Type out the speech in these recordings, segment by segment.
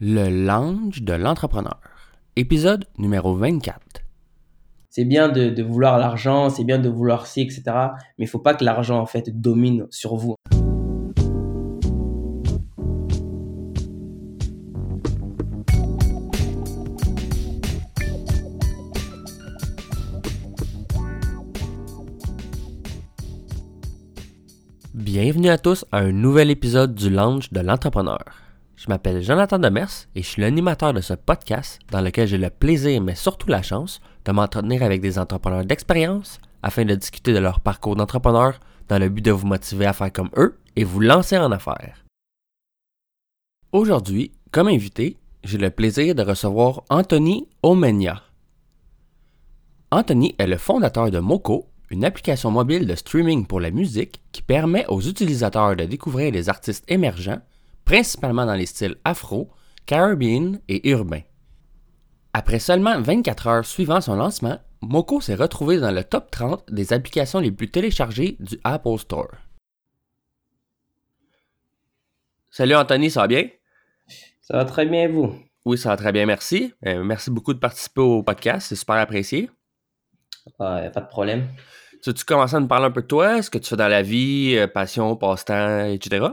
Le lounge de l'entrepreneur. Épisode numéro 24. C'est bien de, de vouloir l'argent, c'est bien de vouloir ci, etc. Mais il faut pas que l'argent, en fait, domine sur vous. Bienvenue à tous à un nouvel épisode du lounge de l'entrepreneur. Je m'appelle Jonathan Demers et je suis l'animateur de ce podcast dans lequel j'ai le plaisir, mais surtout la chance, de m'entretenir avec des entrepreneurs d'expérience afin de discuter de leur parcours d'entrepreneur dans le but de vous motiver à faire comme eux et vous lancer en affaires. Aujourd'hui, comme invité, j'ai le plaisir de recevoir Anthony Omenia. Anthony est le fondateur de Moco, une application mobile de streaming pour la musique qui permet aux utilisateurs de découvrir des artistes émergents, principalement dans les styles afro, caribbean et urbain. Après seulement 24 heures suivant son lancement, Moco s'est retrouvé dans le top 30 des applications les plus téléchargées du Apple Store. Salut Anthony, ça va bien? Ça va très bien, vous? Oui, ça va très bien, merci. Euh, merci beaucoup de participer au podcast, c'est super apprécié. Ah, pas de problème. Tu veux-tu commencer à nous parler un peu de toi, ce que tu fais dans la vie, euh, passion, passe-temps, etc.?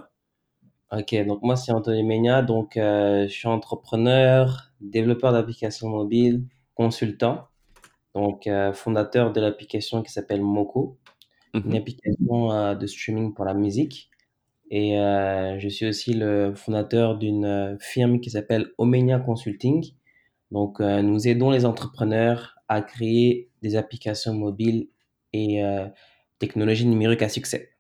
Ok, donc moi c'est Anthony Menia, donc euh, je suis entrepreneur, développeur d'applications mobiles, consultant, donc euh, fondateur de l'application qui s'appelle Moco, une Mhm. application euh, de streaming pour la musique. Et je suis aussi le fondateur d'une firme qui s'appelle Omenia Consulting. Donc nous aidons les entrepreneurs à créer des applications mobiles et technologies numériques à succès.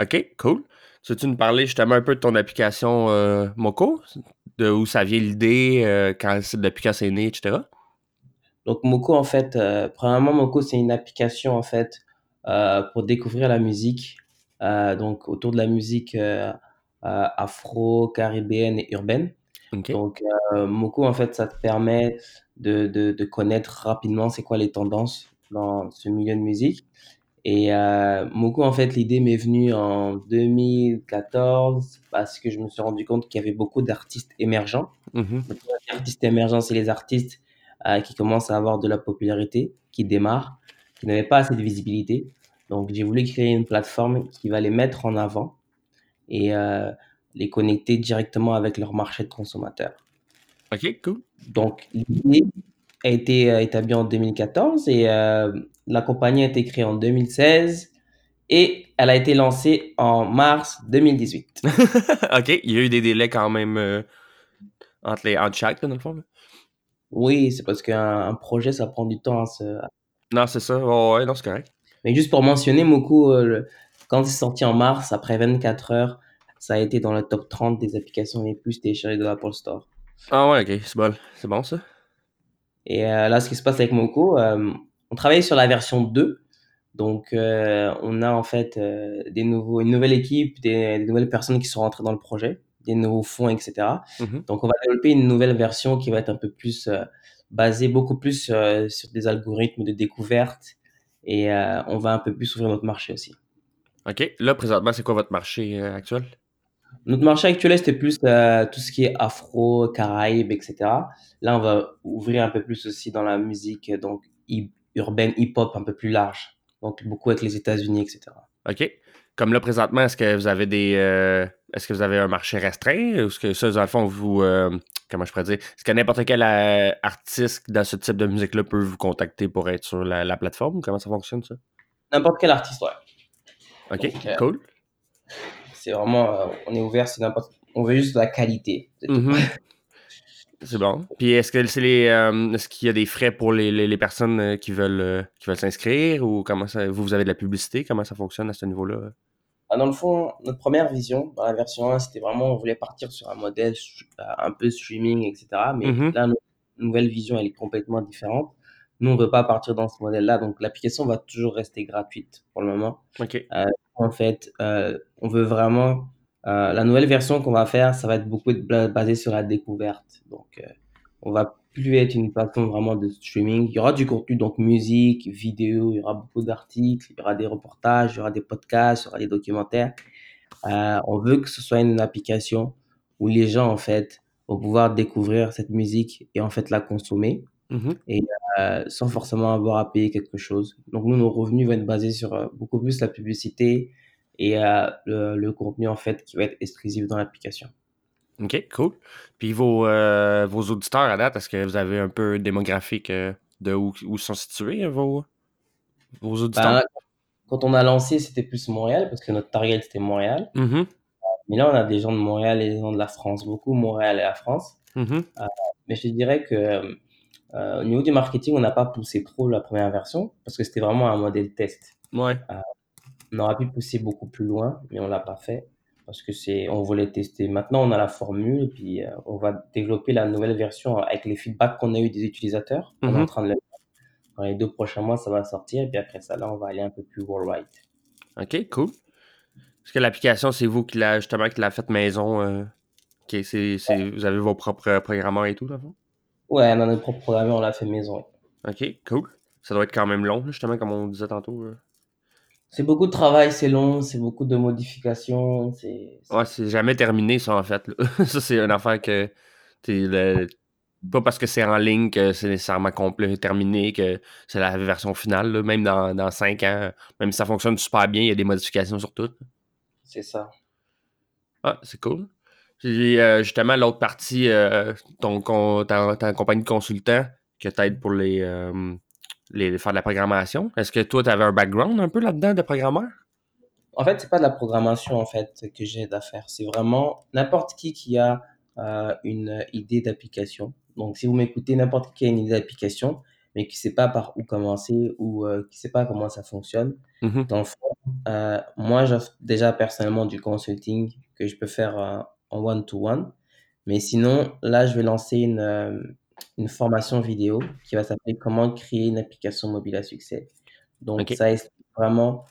OK, cool. Tu veux-tu nous parler justement un peu de ton application euh, Moco? De où ça vient l'idée, euh, quand depuis quand c'est né, etc.? Donc Moco, en fait, euh, premièrement, Moco, c'est une application, en fait, euh, pour découvrir la musique, donc autour de la musique afro, caribéenne et urbaine. Donc Moco, en fait, ça te permet de, de, de connaître rapidement c'est quoi les tendances dans ce milieu de musique. Et euh, Moco, en fait, l'idée m'est venue en 2014 parce que je me suis rendu compte qu'il y avait beaucoup d'artistes émergents. Mhm. Donc, les artistes émergents, c'est les artistes euh, qui commencent à avoir de la popularité, qui démarrent, qui n'avaient pas assez de visibilité. Donc, j'ai voulu créer une plateforme qui va les mettre en avant et euh, les connecter directement avec leur marché de consommateurs. OK, cool. Donc, l'idée a été euh, établie en 2014 et euh, la compagnie a été créée en 2016 et elle a été lancée en mars 2018. OK, il y a eu des délais quand même euh, entre, les, entre chaque, là, dans le fond. là. Oui, c'est parce qu'un un projet, ça prend du temps à se, Non, c'est ça. Ouais, ouais, non, c'est correct. Mais juste pour mentionner, Moku, euh, le- quand c'est sorti en mars, après 24 heures, ça a été dans le top 30 des applications les plus téléchargées de l'Apple Store. Ah ouais, OK, c'est bon. C'est bon, ça. Et euh, là, ce qui se passe avec Moku, euh, on travaille sur la version 2. Donc, euh, on a en fait des nouveaux, une nouvelle équipe, des, des nouvelles personnes qui sont rentrées dans le projet, des nouveaux fonds, etc. Mhm. Donc, on va développer une nouvelle version qui va être un peu plus euh, basée, beaucoup plus euh, sur des algorithmes de découverte. Et euh, on va un peu plus ouvrir notre marché aussi. OK, là, présentement, c'est quoi votre marché actuel? Notre marché actuel, c'était plus euh, tout ce qui est afro, caraïbes, etc. Là, on va ouvrir un peu plus aussi dans la musique euh, donc hip- urbaine, hip-hop un peu plus large. Donc, beaucoup avec les États-Unis, etc. OK. Comme là, présentement, est-ce que vous avez des. euh, est-ce que vous avez un marché restreint? Ou est-ce que ça, dans le fond, vous. euh, comment je pourrais dire? Est-ce que n'importe quel artiste dans ce type de musique-là peut vous contacter pour être sur la, la plateforme? Comment ça fonctionne, ça? N'importe quel artiste, ouais. OK, Donc, cool. C'est vraiment, euh, on est ouvert, c'est n'importe, on veut juste de la qualité. c'est. Mhm. C'est bon. Puis est-ce que c'est les. euh, est-ce qu'il y a des frais pour les, les- les personnes euh, qui veulent qui veulent s'inscrire ou comment ça. Vous, vous avez de la publicité? Comment ça fonctionne à ce niveau-là? Ah, Dans le fond, notre première vision, dans la version 1, c'était vraiment, on voulait partir sur un modèle un peu streaming, etc. Mais Mhm. là, notre nouvelle vision, elle est complètement différente. Nous, on ne veut pas partir dans ce modèle-là, donc l'application va toujours rester gratuite pour le moment. En fait, euh, on veut vraiment, euh, la nouvelle version qu'on va faire, ça va être beaucoup basé sur la découverte. Donc, euh, on va plus être une plateforme vraiment de streaming. Il y aura du contenu, donc musique, vidéo, il y aura beaucoup d'articles, il y aura des reportages, il y aura des podcasts, il y aura des documentaires. Euh, on veut que ce soit une application où les gens, en fait, pour pouvoir découvrir cette musique et en fait la consommer Mhm. et euh, sans forcément avoir à payer quelque chose. Donc nous, nos revenus vont être basés sur euh, beaucoup plus la publicité et euh, le, le contenu en fait qui va être exclusif dans l'application. OK, cool. Puis vos, vos auditeurs à date, est-ce que vous avez un peu démographique de où, où sont situés vos, vos auditeurs? Ben, quand on a lancé, c'était plus Montréal parce que notre target c'était Montréal. Mhm, Mais là, on a des gens de Montréal et des gens de la France, beaucoup Montréal et la France. mhm. Mais je te dirais que euh, au niveau du marketing, on n'a pas poussé trop la première version parce que c'était vraiment un modèle test. Ouais. On aurait pu pousser beaucoup plus loin, mais on l'a pas fait parce que c'est, on voulait tester. Maintenant, on a la formule, puis euh, on va développer la nouvelle version avec les feedbacks qu'on a eu des utilisateurs. On est en Mhm. train de le faire. Dans les deux prochains mois, ça va sortir, et puis après ça, là, on va aller un peu plus worldwide. OK, cool. Est-ce que l'application, c'est vous qui l'a justement qui l'a faite maison? euh, ok, c'est, c'est- vous avez vos propres programmeurs et tout, là? Ouais, on a notre propre programme, on l'a fait maison. OK, cool. Ça doit être quand même long, justement, comme on disait tantôt. euh. C'est beaucoup de travail, c'est long, c'est beaucoup de modifications, c'est- Ouais, c'est jamais terminé, ça, en fait. là. ça, c'est une affaire que. t'es le- Pas parce que c'est en ligne que c'est nécessairement complet, terminé, que c'est la version finale. là. Même dans, dans 5 ans, même si ça fonctionne super bien, il y a des modifications sur tout. c'est ça. Ah, c'est cool. Puis euh, justement, l'autre partie, euh, ton, con- ta, ta compagnie de consultant que t'aides pour les, euh, les faire de la programmation. Est-ce que toi, tu avais un background un peu là-dedans de programmeur? En fait, c'est pas de la programmation en fait que j'aide à faire. C'est vraiment n'importe qui qui a euh, une idée d'application. Donc, si vous m'écoutez, n'importe qui a une idée d'application, mais qui sait pas par où commencer ou qui sait pas comment ça fonctionne. Mhm. Dans le fond, moi, j'offre déjà personnellement du consulting que je peux faire en one-to-one. Mais sinon, là, je vais lancer une, euh, une formation vidéo qui va s'appeler Comment créer une application mobile à succès. Donc, ça explique vraiment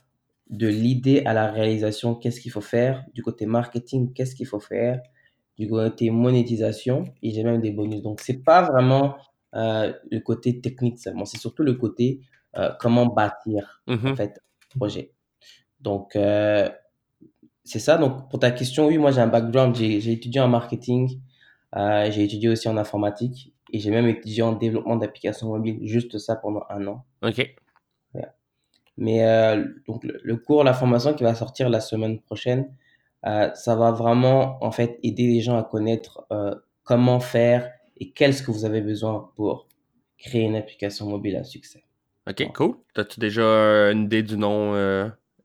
de l'idée à la réalisation, qu'est-ce qu'il faut faire, du côté marketing, qu'est-ce qu'il faut faire, du côté monétisation, et j'ai même des bonus. Donc, c'est pas vraiment euh, le côté technique seulement, c'est surtout le côté euh, comment bâtir en Mhm. fait projet. Donc, euh, c'est ça. Donc, pour ta question, oui, moi j'ai un background, j'ai étudié en marketing, euh, j'ai étudié aussi en informatique, et j'ai même étudié en développement d'applications mobiles, juste ça pendant un an. OK. Mais euh, donc le, le cours, la formation qui va sortir la semaine prochaine, euh, ça va vraiment en fait aider les gens à connaître comment faire et qu'est-ce que vous avez besoin pour créer une application mobile à succès. OK, cool. T'as-tu déjà une idée du nom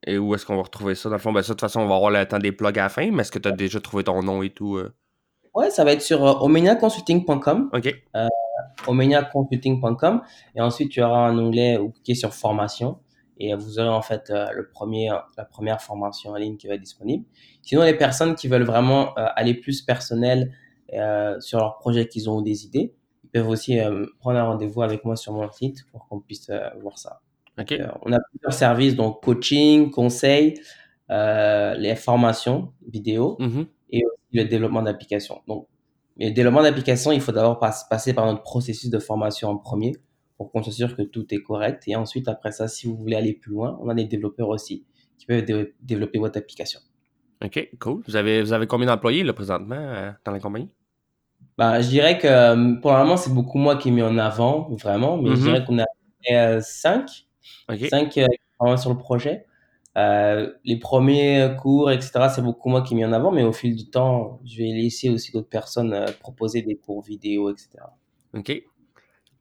et où est-ce qu'on va retrouver ça? Dans le fond, ben ça, de toute façon, on va avoir le temps des plugs à la fin, mais est-ce que tu as déjà trouvé ton nom et tout? euh? Ouais, ça va être sur euh, omeniaconsulting.com, OK. omeniaconsulting.com, et ensuite tu auras un onglet où cliquer sur formation et vous aurez en fait euh, le premier, la première formation en ligne qui va être disponible. Sinon, les personnes qui veulent vraiment euh, aller plus personnel euh, sur leur projet qu'ils ont ou des idées, ils peuvent aussi euh, prendre un rendez-vous avec moi sur mon site pour qu'on puisse euh, voir ça. Euh, on a plusieurs services, donc coaching, conseil, euh, les formations vidéo Mhm. et aussi le développement d'applications. Donc, le développement d'applications, il faut d'abord pas- passer par notre processus de formation en premier pour qu'on s'assure que tout est correct. Et ensuite, après ça, si vous voulez aller plus loin, on a des développeurs aussi qui peuvent dé- développer votre application. OK, cool. Vous avez, vous avez combien d'employés là, présentement euh, dans la compagnie? Bah, je dirais que pour le moment, c'est beaucoup moi qui ai mis en avant, vraiment, mais je Mhm. dirais qu'on a 5, OK. 5 vraiment sur le projet. Euh, les premiers cours, etc., c'est beaucoup moi qui ai mis en avant, mais au fil du temps, je vais laisser aussi d'autres personnes euh, proposer des cours vidéo, etc. OK.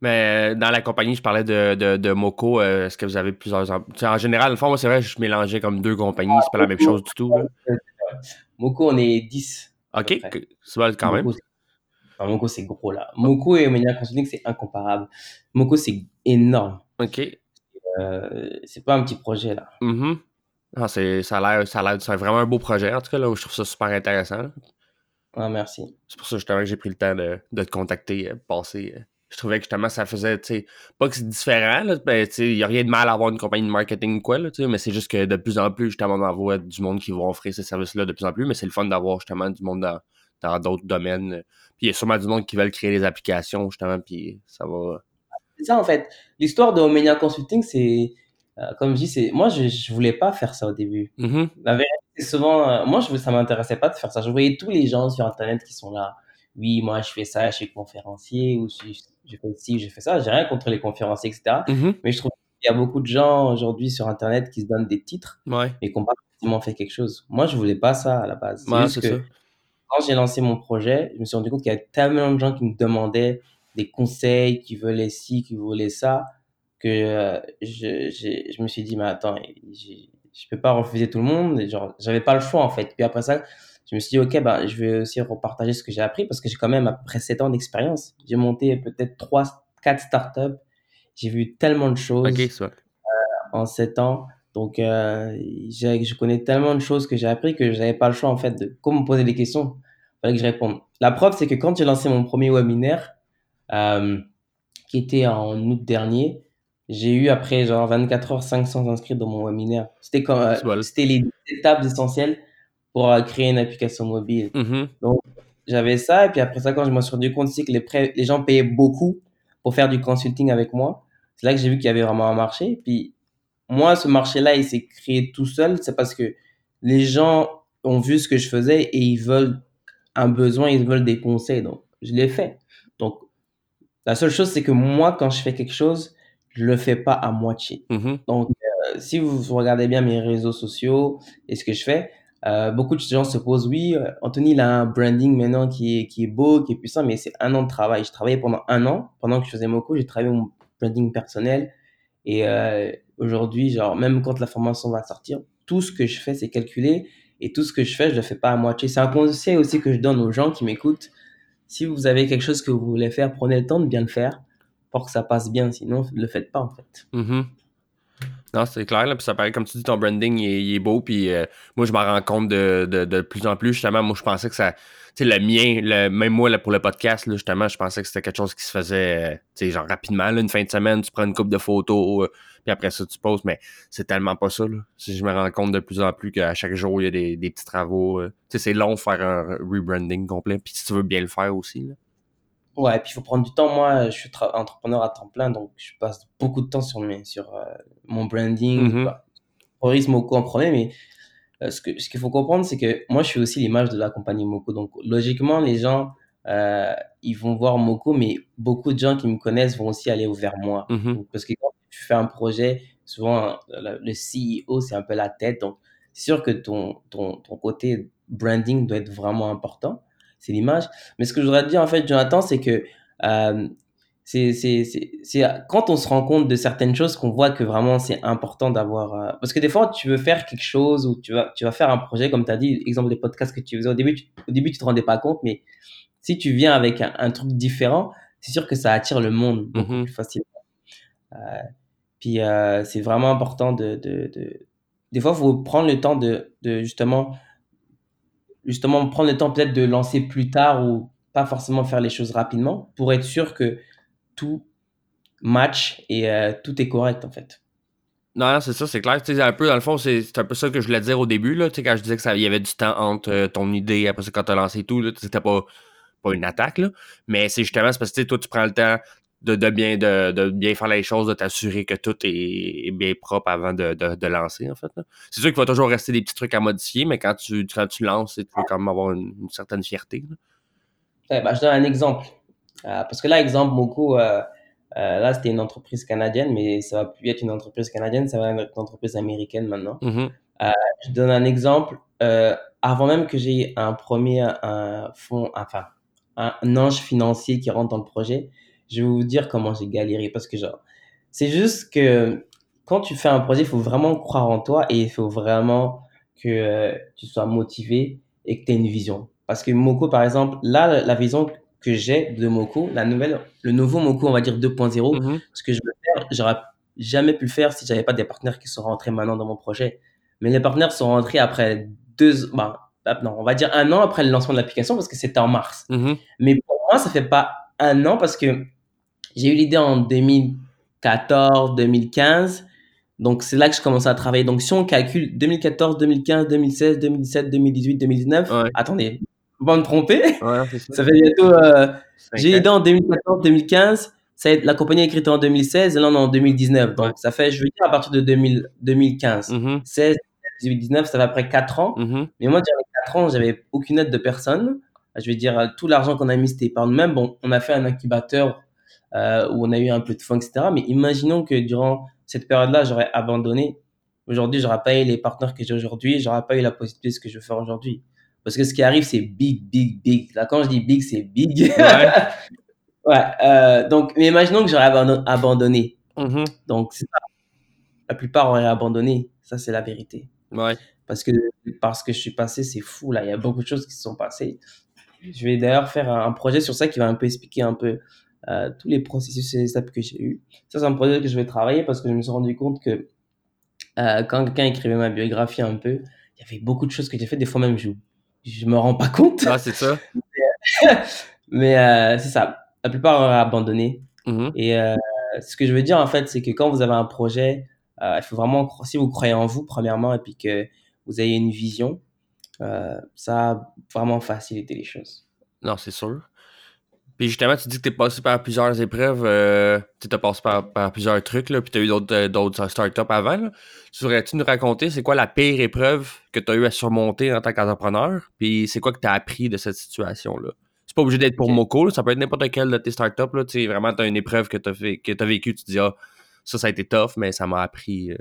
Mais euh, dans la compagnie, je parlais de, de, de Moco. euh, Est-ce que vous avez plusieurs. En général, une fois, moi, c'est vrai, je mélangeais comme deux compagnies. C'est pas la même chose du tout. là. Moko, on est 10. à peu OK, c'est bon quand même. Moko, c'est- non, Moko, c'est gros là. Moko et Omnia Consulting, c'est incomparable. Moko, c'est énorme. OK. Euh, c'est pas un petit projet là. C'est, ça a l'air, ça a l'air, c'est vraiment un beau projet. En tout cas, là, je trouve ça super intéressant. Ah, merci. C'est pour ça justement que j'ai pris le temps de, de te contacter, euh, passer. euh. Je trouvais que justement ça faisait, tu sais, pas que c'est différent, là, ben, tu sais, il n'y a rien de mal à avoir une compagnie de marketing ou quoi, là, tu sais, mais c'est juste que de plus en plus, justement, on en voit du monde qui va offrir ces services-là de plus en plus, mais c'est le fun d'avoir justement du monde dans, dans d'autres domaines. Puis il y a sûrement du monde qui veulent créer des applications, justement, puis ça va. C'est ça en fait. L'histoire de Omnia Consulting, c'est. euh, comme je dis, c'est. Moi, je, je voulais pas faire ça au début. Mhm. La vérité, c'est souvent. euh, moi, je, ça m'intéressait pas de faire ça. Je voyais tous les gens sur Internet qui sont là. oui, moi, je fais ça, je suis conférencier, ou si je fais ci, je fais ça. J'ai rien contre les conférenciers, etc. Mhm. Mais je trouve qu'il y a beaucoup de gens aujourd'hui sur Internet qui se donnent des titres Ouais. et qui n'ont pas forcément fait quelque chose. Moi, je voulais pas ça à la base. Ouais, juste que ça. quand j'ai lancé mon projet, je me suis rendu compte qu'il y avait tellement de gens qui me demandaient des conseils, qui voulaient ci, qui voulaient ça, que euh, je, j'ai- je me suis dit, mais attends, je peux pas refuser tout le monde. Et genre, j'avais pas le choix, en fait. Puis après ça, je me suis dit, OK, ben, je vais aussi repartager ce que j'ai appris parce que j'ai quand même à peu près 7 ans d'expérience. J'ai monté peut-être 3, 4 startups. J'ai vu tellement de choses ça. en 7 ans. Donc, euh, je connais tellement de choses que j'ai appris que je n'avais pas le choix, en fait, de comment me poser des questions. Il fallait que je réponde. La preuve, c'est que quand j'ai lancé mon premier webinaire, euh, qui était en août dernier, j'ai eu après genre 24 heures 500 inscrits dans mon webinaire. C'était euh, C'est c'était les étapes essentielles pour euh, créer une application mobile. Mhm. J'avais ça, et puis après ça, quand je me suis rendu compte aussi que les, prêts- les gens payaient beaucoup pour faire du consulting avec moi, c'est là que j'ai vu qu'il y avait vraiment un marché. Puis moi, ce marché-là, il s'est créé tout seul. C'est parce que les gens ont vu ce que je faisais et ils veulent un besoin, ils veulent des conseils. Donc, je l'ai fait. Donc, la seule chose, c'est que moi, quand je fais quelque chose, je le fais pas à moitié. Mhm. Donc, euh, si vous regardez bien mes réseaux sociaux et ce que je fais, euh, beaucoup de gens se posent, oui, euh, Anthony, il a un branding maintenant qui est, qui est beau, qui est puissant, mais c'est un an de travail. Je travaillais pendant un an, pendant que je faisais Moco, j'ai travaillé mon branding personnel. Et euh, aujourd'hui, genre, même quand la formation va sortir, tout ce que je fais, c'est calculé. Et tout ce que je fais, je le fais pas à moitié. C'est un conseil aussi que je donne aux gens qui m'écoutent. Si vous avez quelque chose que vous voulez faire, prenez le temps de bien le faire pour que ça passe bien. Sinon, ne le faites pas, en fait. Mhm. Non, c'est clair. Là, puis ça paraît, comme tu dis, ton branding, il est, beau. Puis euh, moi, je m'en rends compte de, de, plus en plus. Justement, moi, je pensais que ça. Tu sais, le mien, le, même moi, là, pour le podcast, justement, je pensais que c'était quelque chose qui se faisait, euh, genre rapidement, une fin de semaine, tu prends une coupe de photos, euh, puis après ça, tu poses. Mais c'est tellement pas ça, là. Je me rends compte de plus en plus qu'à chaque jour, il y a des, des petits travaux. euh, tu sais, c'est long de faire un rebranding complet. Puis si tu veux bien le faire aussi, là. Ouais, puis il faut prendre du temps. Moi, je suis entrepreneur à temps plein, donc je passe beaucoup de temps sur, mes, sur euh, mon branding. Mhm. Bah, Horace Moko en premier, mais euh, ce que- ce qu'il faut comprendre, c'est que moi, je suis aussi l'image de la compagnie Moko. Donc, logiquement, les gens, euh, ils vont voir Moko, mais beaucoup de gens qui me connaissent vont aussi aller vers moi. Mhm. Donc, Parce que quand tu fais un projet, souvent, le, CEO, c'est un peu la tête. Donc, c'est sûr que ton, ton, ton côté branding doit être vraiment important. C'est l'image. Mais ce que je voudrais te dire, en fait, Jonathan, c'est que euh, c'est c'est- c'est- c'est quand on se rend compte de certaines choses qu'on voit que vraiment c'est important d'avoir. euh, Parce que des fois, tu veux faire quelque chose ou tu vas, tu vas faire un projet, comme tu as dit, exemple des podcasts que tu faisais au début, tu, au début, tu te rendais pas compte, mais si tu viens avec un, un truc différent, c'est sûr que ça attire le monde beaucoup Mhm. plus facilement. Euh, puis euh, c'est vraiment important de, de, de- Des fois, il faut prendre le temps de, de justement justement prendre le temps peut-être de lancer plus tard ou pas forcément faire les choses rapidement pour être sûr que tout match et euh, tout est correct en fait. Non, c'est ça, c'est clair. Tu sais, un peu, dans le fond, c'est un peu ça que je voulais dire au début, là. Tu quand je disais que ça, il y avait du temps entre euh, ton idée, après ça, quand t'as lancé tout, c'était pas, pas une attaque, là. Mais c'est justement, parce que, tu toi, tu prends le temps de, de bien, de, de bien faire les choses, de t'assurer que tout est, est bien propre avant de, de, de lancer, en fait. C'est sûr qu'il va toujours rester des petits trucs à modifier, mais quand tu, quand tu lances, tu veux quand même avoir une, une certaine fierté, là. Eh ben, je donne un exemple. Euh, parce que là, exemple, Moko, euh, euh, là, c'était une entreprise canadienne, mais ça va plus être une entreprise canadienne, ça va être une entreprise américaine maintenant. Mhm. Je donne un exemple. Euh, avant même que j'ai un premier un fonds, enfin, un ange financier qui rentre dans le projet, je vais vous dire comment j'ai galéré. Parce que, genre, c'est juste que quand tu fais un projet, il faut vraiment croire en toi et il faut vraiment que euh, tu sois motivé et que tu aies une vision. Parce que Moko, par exemple, là, la, vision que j'ai de Moko, la nouvelle, le nouveau Moko, on va dire 2.0, Mhm. ce que je veux faire, j'aurais jamais pu le faire si j'avais pas des partenaires qui sont rentrés maintenant dans mon projet. Mais les partenaires sont rentrés après deux, bah, non, on va dire un an après le lancement de l'application parce que c'était en mars. Mhm. Mais pour moi, ça fait pas un an parce que j'ai eu l'idée en 2014, 2015. Donc, c'est là que je commençais à travailler. Donc, si on calcule 2014, 2015, 2016, 2017, 2018, 2019, Ouais. attendez, faut pas me tromper. Ouais, ça. Ça fait bientôt, euh, j'ai eu l'idée en 2014, 2015. Ça a été- la compagnie a été créée en 2016 et là, on est en 2019. Donc, Ouais. ça fait, je veux dire, à partir de 2000, 2015. Mhm. 16, 18, 19, ça fait après 4 ans. Mhm. Mais moi, les 4 ans, j'avais aucune aide de personne. je veux dire, tout l'argent qu'on a mis, c'était par nous-mêmes. Bon, on a fait un incubateur euh, où on a eu un peu de fonds, etc. Mais imaginons que durant cette période-là, j'aurais abandonné. Aujourd'hui, j'aurais pas eu les partenaires que j'ai aujourd'hui, j'aurais pas eu la possibilité de ce que je veux faire aujourd'hui. Parce que ce qui arrive, c'est big, big, big. Là, quand je dis big, c'est big. Ouais. ouais euh, donc, mais imaginons que j'aurais abandonné. Mm-hmm. Donc. La plupart auraient abandonné. Ça, c'est la vérité. Ouais. Parce que, parce que je suis passé, c'est fou, là. Il y a beaucoup de choses qui se sont passées. Je vais d'ailleurs faire un projet sur ça qui va un peu expliquer un peu euh, tous les processus et les étapes que j'ai eu. Ça, c'est un projet que je vais travailler parce que je me suis rendu compte que euh, quand quelqu'un écrivait ma biographie un peu, il y avait beaucoup de choses que j'ai fait. Des fois même, je, je me rends pas compte. Ah, c'est ça. Mais euh, c'est ça. La plupart auraient abandonné. Mm-hmm. Et ce que je veux dire, en fait, c'est que quand vous avez un projet, il faut vraiment, si vous croyez en vous, premièrement, et puis que vous ayez une vision, ça a vraiment facilité les choses. Non, c'est sûr. Puis justement, tu dis que tu es passé par plusieurs épreuves, euh, tu as passé par, plusieurs trucs, là, puis tu as eu d'autres, euh, d'autres startups avant. Là. Tu voudrais-tu nous raconter c'est quoi la pire épreuve que tu as eu à surmonter en tant qu'entrepreneur? Puis c'est quoi que tu as appris de cette situation-là? C'est pas obligé d'être pour Moco, ça peut être n'importe quelle de tes startups. Là, tu sais, vraiment, tu as une épreuve que tu as, as vécue, tu te dis, ah, ça, ça a été tough, mais ça m'a appris. Euh.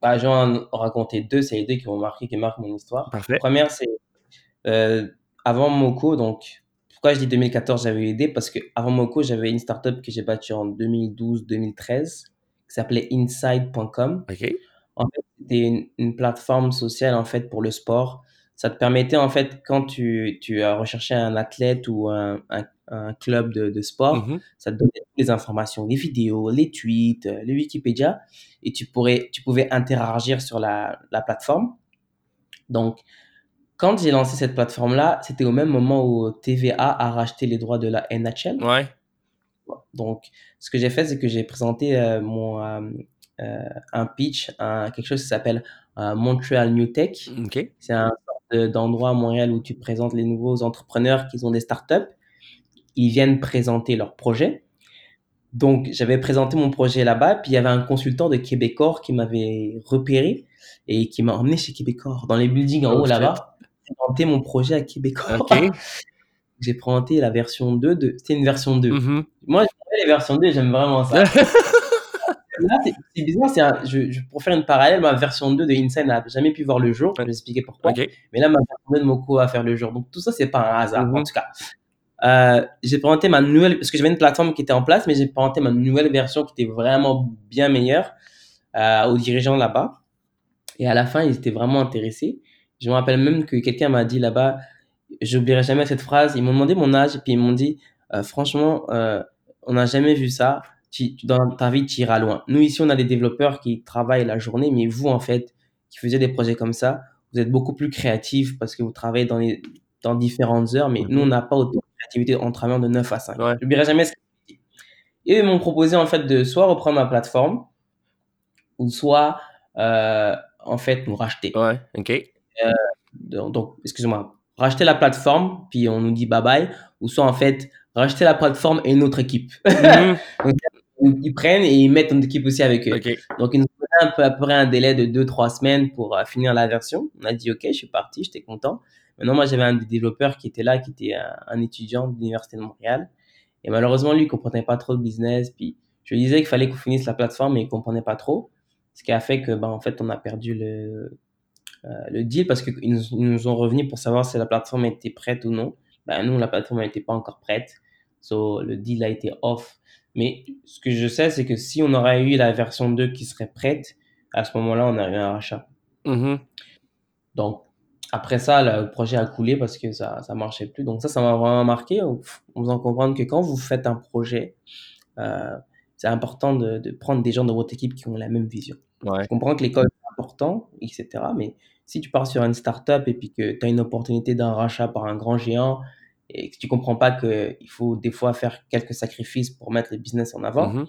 Bah, je vais en raconter deux, c'est les deux qui m'ont marqué, qui marquent mon histoire. Parfait. La première, c'est avant Moco, donc pourquoi je dis 2014, j'avais eu l'idée? Parce qu'avant Moko, j'avais une startup que j'ai bâtie en 2012-2013 qui s'appelait inside.com. En fait, c'était une, plateforme sociale en fait pour le sport. Ça te permettait en fait quand tu, tu as recherché un athlète ou un, un, club de, de sport, mm-hmm. ça te donnait les informations, les vidéos, les tweets, les Wikipédia, et tu pourrais, tu pouvais interagir sur la, la plateforme. Donc, quand j'ai lancé cette plateforme-là, c'était au même moment où TVA a racheté les droits de la NHL. Ouais. Donc, ce que j'ai fait, c'est que j'ai présenté euh, mon, euh, euh, un pitch à quelque chose qui s'appelle Montreal New Tech. C'est un d'endroit à Montréal où tu présentes les nouveaux entrepreneurs qui ont des startups. Ils viennent présenter leurs projets. Donc, j'avais présenté mon projet là-bas, puis il y avait un consultant de Québecor qui m'avait repéré et qui m'a emmené chez Québecor, dans les buildings en haut là-bas présenté mon projet à Québécois. j'ai présenté la version 2 de. C'était une version 2. Mm-hmm. Moi, les versions 2, j'aime vraiment ça. Là, c'est bizarre, c'est je, pour faire une parallèle, ma version 2 de Inside n'a jamais pu voir le jour. Je vais expliquer pourquoi. Mais là, ma version 2 de Moko va faire le jour. Donc, tout ça, c'est pas un hasard, mm-hmm. en tout cas. Euh, j'ai présenté ma nouvelle, parce que j'avais une plateforme qui était en place, mais j'ai présenté ma nouvelle version qui était vraiment bien meilleure euh, aux dirigeants là-bas. Et à la fin, ils étaient vraiment intéressés. Je me rappelle même que quelqu'un m'a dit là-bas, j'oublierai jamais cette phrase. Ils m'ont demandé mon âge et puis ils m'ont dit, euh, franchement, euh, on n'a jamais vu ça. Tu, dans ta vie, tu iras loin. Nous, ici, on a des développeurs qui travaillent la journée, mais vous, en fait, qui faisiez des projets comme ça, vous êtes beaucoup plus créatifs parce que vous travaillez dans, les, dans différentes heures, mais nous, on n'a pas autant de créativité en travaillant de 9 à 5. Ouais. J'oublierai jamais ce qu'ils dit. Et ils m'ont proposé, en fait, de soit reprendre ma plateforme, ou soit, euh, en fait, nous racheter. Ouais, ok. Euh, donc, excusez-moi, racheter la plateforme, puis on nous dit bye bye, ou soit en fait, racheter la plateforme et une autre équipe. Mhm. ils prennent et ils mettent une équipe aussi avec eux. Donc, ils nous donnent un peu, à peu près un délai de 2-3 semaines pour euh, finir la version. On a dit, OK, je suis parti, j'étais content. Maintenant, moi, j'avais un des développeurs qui était là, qui était un, étudiant de l'Université de Montréal. Et malheureusement, lui, il comprenait pas trop le business. Puis, je lui disais qu'il fallait qu'on finisse la plateforme, mais il comprenait pas trop. Ce qui a fait que, ben, en fait, on a perdu le, euh, le deal parce qu'ils nous, nous, ont revenu pour savoir si la plateforme était prête ou non. Ben, nous, la plateforme n'était pas encore prête. So, le deal a été off. Mais ce que je sais, c'est que si on aurait eu la version 2 qui serait prête, à ce moment-là, on aurait eu un rachat. Mm-hmm. Donc, après ça, le projet a coulé parce que ça ne marchait plus. Donc ça, ça m'a vraiment marqué en faisant comprendre que quand vous faites un projet, euh, c'est important de, de, prendre des gens de votre équipe qui ont la même vision. Ouais. Je comprends que l'école important, etc. Mais si tu pars sur une startup et puis que tu as une opportunité d'un rachat par un grand géant et que tu comprends pas qu'il faut des fois faire quelques sacrifices pour mettre le business en avant, mm-hmm.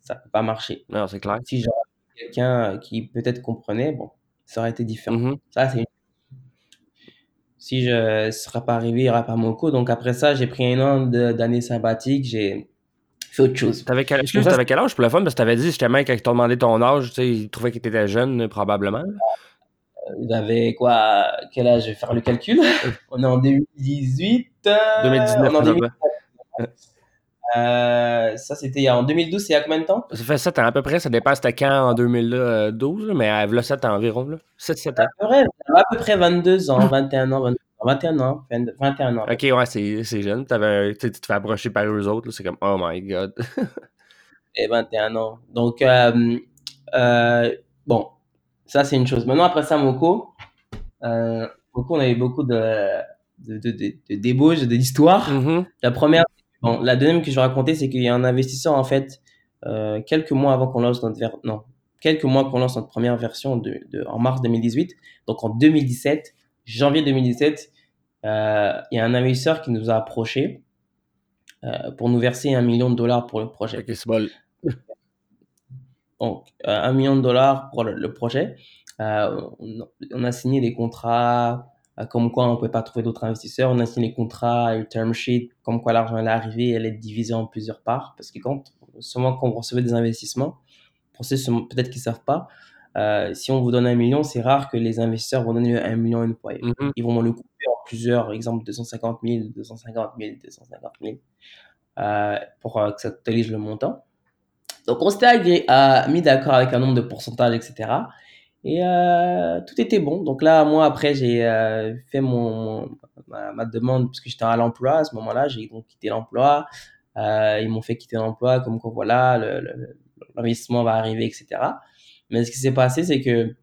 ça peut pas marcher. Non, c'est clair. Si j'aurais quelqu'un qui peut-être comprenait, bon, ça aurait été différent. Mm-hmm. Ça, c'est si je ne serais pas arrivé, il n'y aurait pas Moco. Donc après ça, j'ai pris un an d'année sabbatique. J'ai fait autre chose. T'avais quel, excuse, t'avais quel âge? Pour la fun? Parce que t'avais dit justement, quand ils t'ont demandé ton âge, tu sais, ils trouvaient que t'étais jeune, probablement. j'avais quoi Quel âge? Je vais faire le calcul. on est en 2018. 2019, on est en à peu 2000. Euh, ça, c'était en 2012, c'est il y a combien de temps? Ça fait 7 ans à peu près, ça dépend c'était quand en 2012, là, mais à là, 7 ans environ. Là. 7-7 ans. À peu près, à peu près 22 ans, 21 ans, 22 21 ans, 21 ans. Ok, ouais, c'est c'est jeune. Tu te fais approcher par eux autres, là, c'est comme oh my god. Et 21 ans. Donc, euh, euh, bon, ça, c'est une chose. Maintenant, après ça, Moko, euh, Moko, on avait beaucoup de, de, de, de, de débauches, d'histoires. Mhm. La première, bon, la deuxième que je vais raconter, c'est qu'il y a un investisseur, en fait, euh, quelques mois avant qu'on lance notre non, quelques mois qu'on lance notre première version de, en mars 2018. Donc en 2017, janvier 2017, euh, il y a un investisseur qui nous a approché euh, pour nous verser un million de dollars pour le projet. Donc euh, un million de dollars pour le, le projet. Euh, on, a signé des contrats euh, comme quoi on ne pouvait pas trouver d'autres investisseurs. On a signé les contrats, le term sheet, comme quoi l'argent allait arriver, elle est divisée en plusieurs parts. Parce que quand, souvent quand vous recevez des investissements, pour ceux peut-être qui ne savent pas, euh, si on vous donne un million, c'est rare que les investisseurs vont donner un million une fois. Mhm. Ils vont le couper plusieurs, exemple 250 000, 250 000, 250 000, euh, pour euh, que ça totalise le montant. Donc on s'était euh, mis d'accord avec un nombre de pourcentages, etc. Et euh, tout était bon. Donc là, moi, après, j'ai fait mon, ma, ma demande, parce que j'étais à l'emploi à ce moment-là, j'ai donc quitté l'emploi. Ils m'ont fait quitter l'emploi, comme quoi, voilà, l'investissement va arriver, etc. Mais ce qui s'est passé, c'est que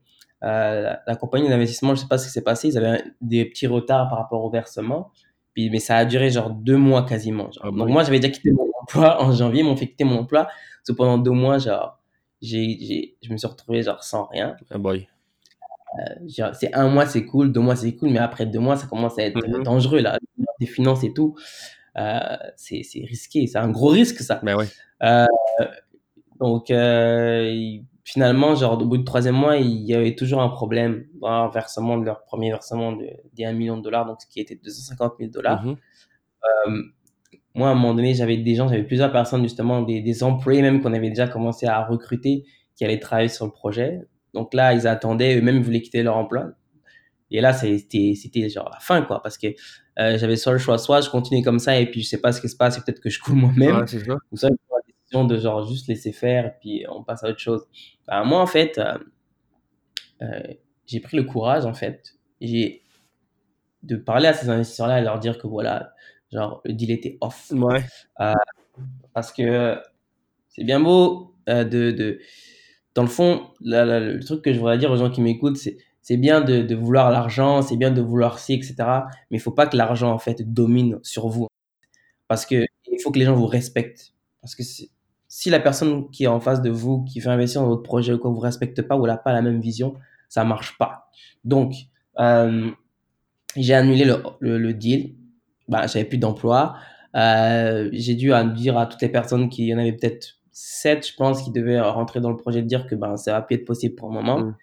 euh, la compagnie d'investissement, je ne sais pas ce qui s'est passé, ils avaient des petits retards par rapport au versement. Puis, mais ça a duré genre deux mois quasiment. genre. Ah Donc moi, j'avais déjà quitté mon emploi en janvier, ils m'ont fait quitter mon emploi. Que pendant deux mois, genre, j'ai, je me suis retrouvé genre sans rien. Oh boy. Genre, c'est un mois, c'est cool, deux mois, c'est cool, mais après deux mois, ça commence à être Mhm. dangereux, là. Des finances et tout, euh, c'est, risqué, c'est un gros risque, ça. Ben ouais. Euh, donc, euh, finalement, genre, au bout du troisième mois, il y avait toujours un problème dans le versement de leur premier versement de, des 1 million de dollars, donc ce qui était 250 000 dollars. Mhm. Euh, moi, à un moment donné, j'avais des gens, j'avais plusieurs personnes, justement, des, des employés même qu'on avait déjà commencé à recruter qui allaient travailler sur le projet. Donc là, ils attendaient, eux-mêmes, ils voulaient quitter leur emploi. Et là, c'était, c'était genre la fin, quoi, parce que euh, j'avais soit le choix, soit je continue comme ça et puis je sais pas ce qui se passe et peut-être que je coule moi-même, Ouais, c'est ça. De genre juste laisser faire et puis on passe à autre chose. Ben, moi, en fait, euh, euh, j'ai pris le courage, en fait, j'ai de parler à ces investisseurs-là et leur dire que voilà, genre le deal était off. Ouais. Parce que c'est bien beau euh, de, de. Dans le fond, la- la- le truc que je voudrais dire aux gens qui m'écoutent, c'est c'est bien de, de vouloir l'argent, c'est bien de vouloir ci, etc. Mais il faut pas que l'argent, en fait, domine sur vous. Parce que il faut que les gens vous respectent. Parce que si, si la personne qui est en face de vous, qui veut investir dans votre projet ou quoi, vous respecte pas ou n'a pas la même vision, ça marche pas. Donc, euh, j'ai annulé le, le, le deal. Bah, j'avais plus d'emploi. Euh, j'ai dû dire à toutes les personnes qui, y en avait peut-être sept, je pense, qui devaient rentrer dans le projet de dire que ben, ça va plus être possible pour le moment. Mm.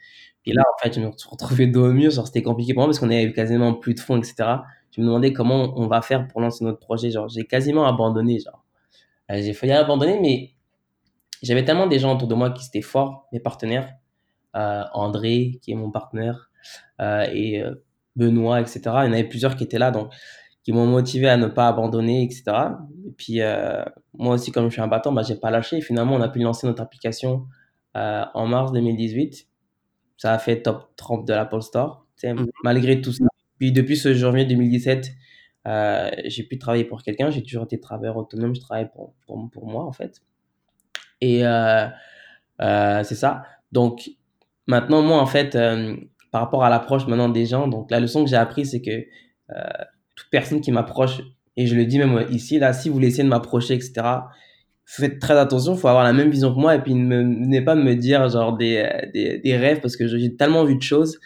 Puis là, en fait, je me suis retrouvé dos au mur. Genre, c'était compliqué pour moi parce qu'on avait quasiment plus de fonds, etc. Je me demandais comment on va faire pour lancer notre projet. Genre, j'ai quasiment abandonné. Genre, Euh, j'ai failli abandonner, mais j'avais tellement des gens autour de moi qui étaient forts, mes partenaires. Euh, André, qui est mon partenaire, euh, et euh, Benoît, etc. Il y en avait plusieurs qui étaient là, donc qui m'ont motivé à ne pas abandonner, etc. Et puis euh, moi aussi, comme je suis un battant, bah, j'ai pas lâché. Et finalement, on a pu lancer notre application en mars 2018. Ça a fait top 30 de l'Apple Store, Mhm. malgré tout ça. Puis depuis ce janvier 2017, euh, j'ai pu travailler pour quelqu'un. J'ai toujours été travailleur autonome. Je travaille pour, pour, pour moi, en fait. Et euh, euh, c'est ça. Donc, maintenant, moi, en fait, euh, par rapport à l'approche maintenant des gens, donc la leçon que j'ai appris, c'est que euh, toute personne qui m'approche, et je le dis même ici, là, si vous essayez de m'approcher, etc., faites très attention, il faut avoir la même vision que moi, et puis ne venez pas me dire genre des, euh, des, des rêves, parce que j'ai tellement vu de choses.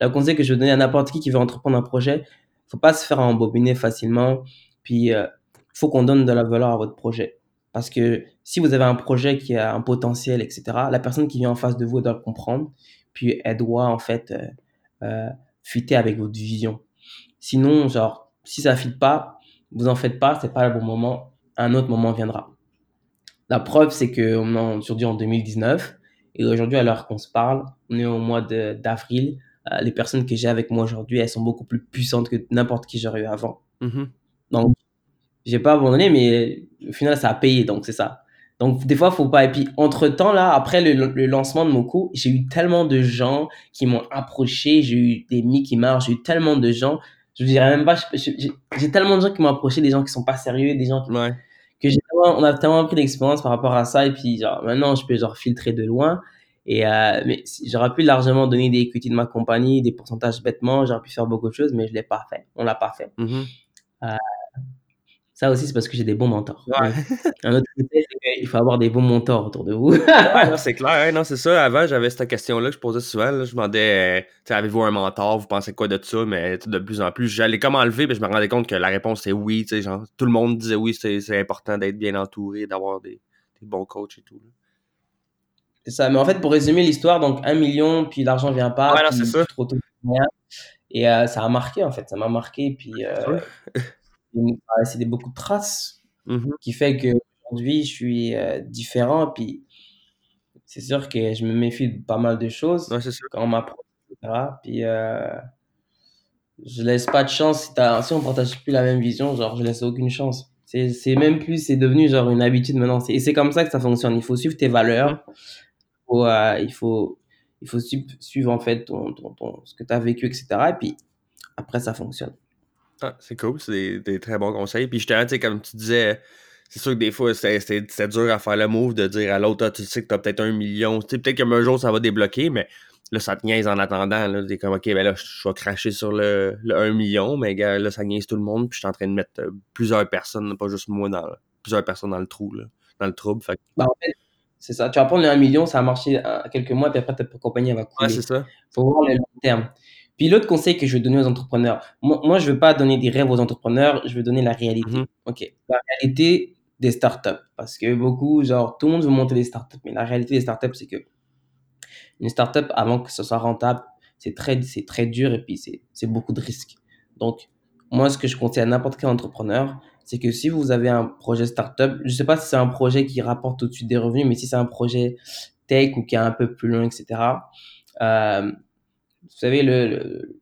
Le conseil que je veux donner à n'importe qui qui veut entreprendre un projet, faut pas se faire embobiner facilement, puis il faut qu'on donne de la valeur à votre projet. Parce que si vous avez un projet qui a un potentiel, etc., la personne qui vient en face de vous doit le comprendre, puis elle doit en fait euh, euh, fitter avec votre vision. Sinon, genre, si ça ne fit pas, vous en faites pas, c'est pas le bon moment, un autre moment viendra. La preuve, c'est qu'on est aujourd'hui en 2019, et aujourd'hui, à l'heure qu'on se parle, on est au mois d'avril euh, les personnes que j'ai avec moi aujourd'hui, elles sont beaucoup plus puissantes que n'importe qui j'aurais eu avant. Mhm. Donc, j'ai pas abandonné, mais au final, ça a payé, donc c'est ça. Donc, des fois, faut pas. Et puis, entre-temps, là, après le, le lancement de Moko, j'ai eu tellement de gens qui m'ont approché, j'ai eu des qui marchent, j'ai eu tellement de gens. Je dirais même pas, j'ai tellement de gens qui m'ont approché, des gens qui sont pas sérieux, des gens qui, Ouais. que on a tellement pris d'expérience par rapport à ça, et puis, genre, maintenant, je peux, genre, filtrer de loin. Et, euh, mais j'aurais pu largement donner des equity de ma compagnie, des pourcentages bêtement, j'aurais pu faire beaucoup de choses, mais je l'ai pas fait. On l'a pas fait. Mhm. Ça aussi, c'est parce que j'ai des bons mentors. Ouais. Un autre c'est qu'il faut avoir des bons mentors autour de vous. Ouais, c'est clair. hein, non, c'est ça. Avant, j'avais cette question-là que je posais souvent. là. Je demandais, euh, tu sais, avez-vous un mentor? Vous pensez quoi de ça? Mais de plus en plus, j'allais comme enlever, mais je me rendais compte que la réponse c'est oui. Genre, tout le monde disait oui, c'est important d'être bien entouré, d'avoir des, des bons coachs et tout. là. C'est ça. Mais en fait, pour résumer l'histoire, donc un million, puis l'argent vient pas, Ouais, non, puis c'est ça. trop tôt. Et euh, ça a marqué, en fait. Ça m'a marqué. Puis, euh, Ouais. une- ça a laissé des- beaucoup de traces Mhm. qui fait que aujourd'hui je suis euh, différent. Puis, c'est sûr que je me méfie de pas mal de choses Ouais, ça. quand on m'approche, etc. Puis, euh, je laisse pas de chance. Si, si on partage plus la même vision, genre, je laisse aucune chance. C'est même plus, c'est devenu genre une habitude maintenant. Et c'est comme ça que ça fonctionne. Il faut suivre tes valeurs. Il faut, euh, il faut, il faut suivre, suivre en fait ton, ton, ton- ce que tu as vécu, etc. Et puis après, ça fonctionne. Ah, c'est cool, c'est des, des très bons conseils. Puis justement, comme tu disais, c'est sûr que des fois, c'est dur à faire le move de dire à l'autre, Ah, tu sais que t'as peut-être un million. Tu sais, peut-être qu'un jour, ça va débloquer, mais là, ça te niaise en attendant. Là, t'es comme, OK, ben là, je vais cracher sur le, le 1 million, mais là, ça niaise tout le monde. Puis je suis en train de mettre euh, plusieurs personnes, pas juste moi, dans plusieurs personnes dans le trou, là, dans le trouble. Fait Bah, en fait, c'est ça. Tu vas prendre le 1 million, ça a marché quelques mois, puis après, ta compagnie elle va couler. c'est ça. faut voir le long terme. Puis l'autre conseil que je veux donner aux entrepreneurs, moi, moi je veux pas donner des rêves aux entrepreneurs, je veux donner la réalité. Ok, la réalité des startups, parce que beaucoup, genre, tout le monde veut monter des startups, mais la réalité des startups, c'est que une startup, avant que ce soit rentable, c'est très, c'est très dur et puis c'est, c'est beaucoup de risques. Donc, moi, ce que je conseille à n'importe quel entrepreneur, c'est que si vous avez un projet startup, je sais pas si c'est un projet qui rapporte tout de suite des revenus, mais si c'est un projet tech ou qui est un peu plus long, etc., euh, savez, le, le,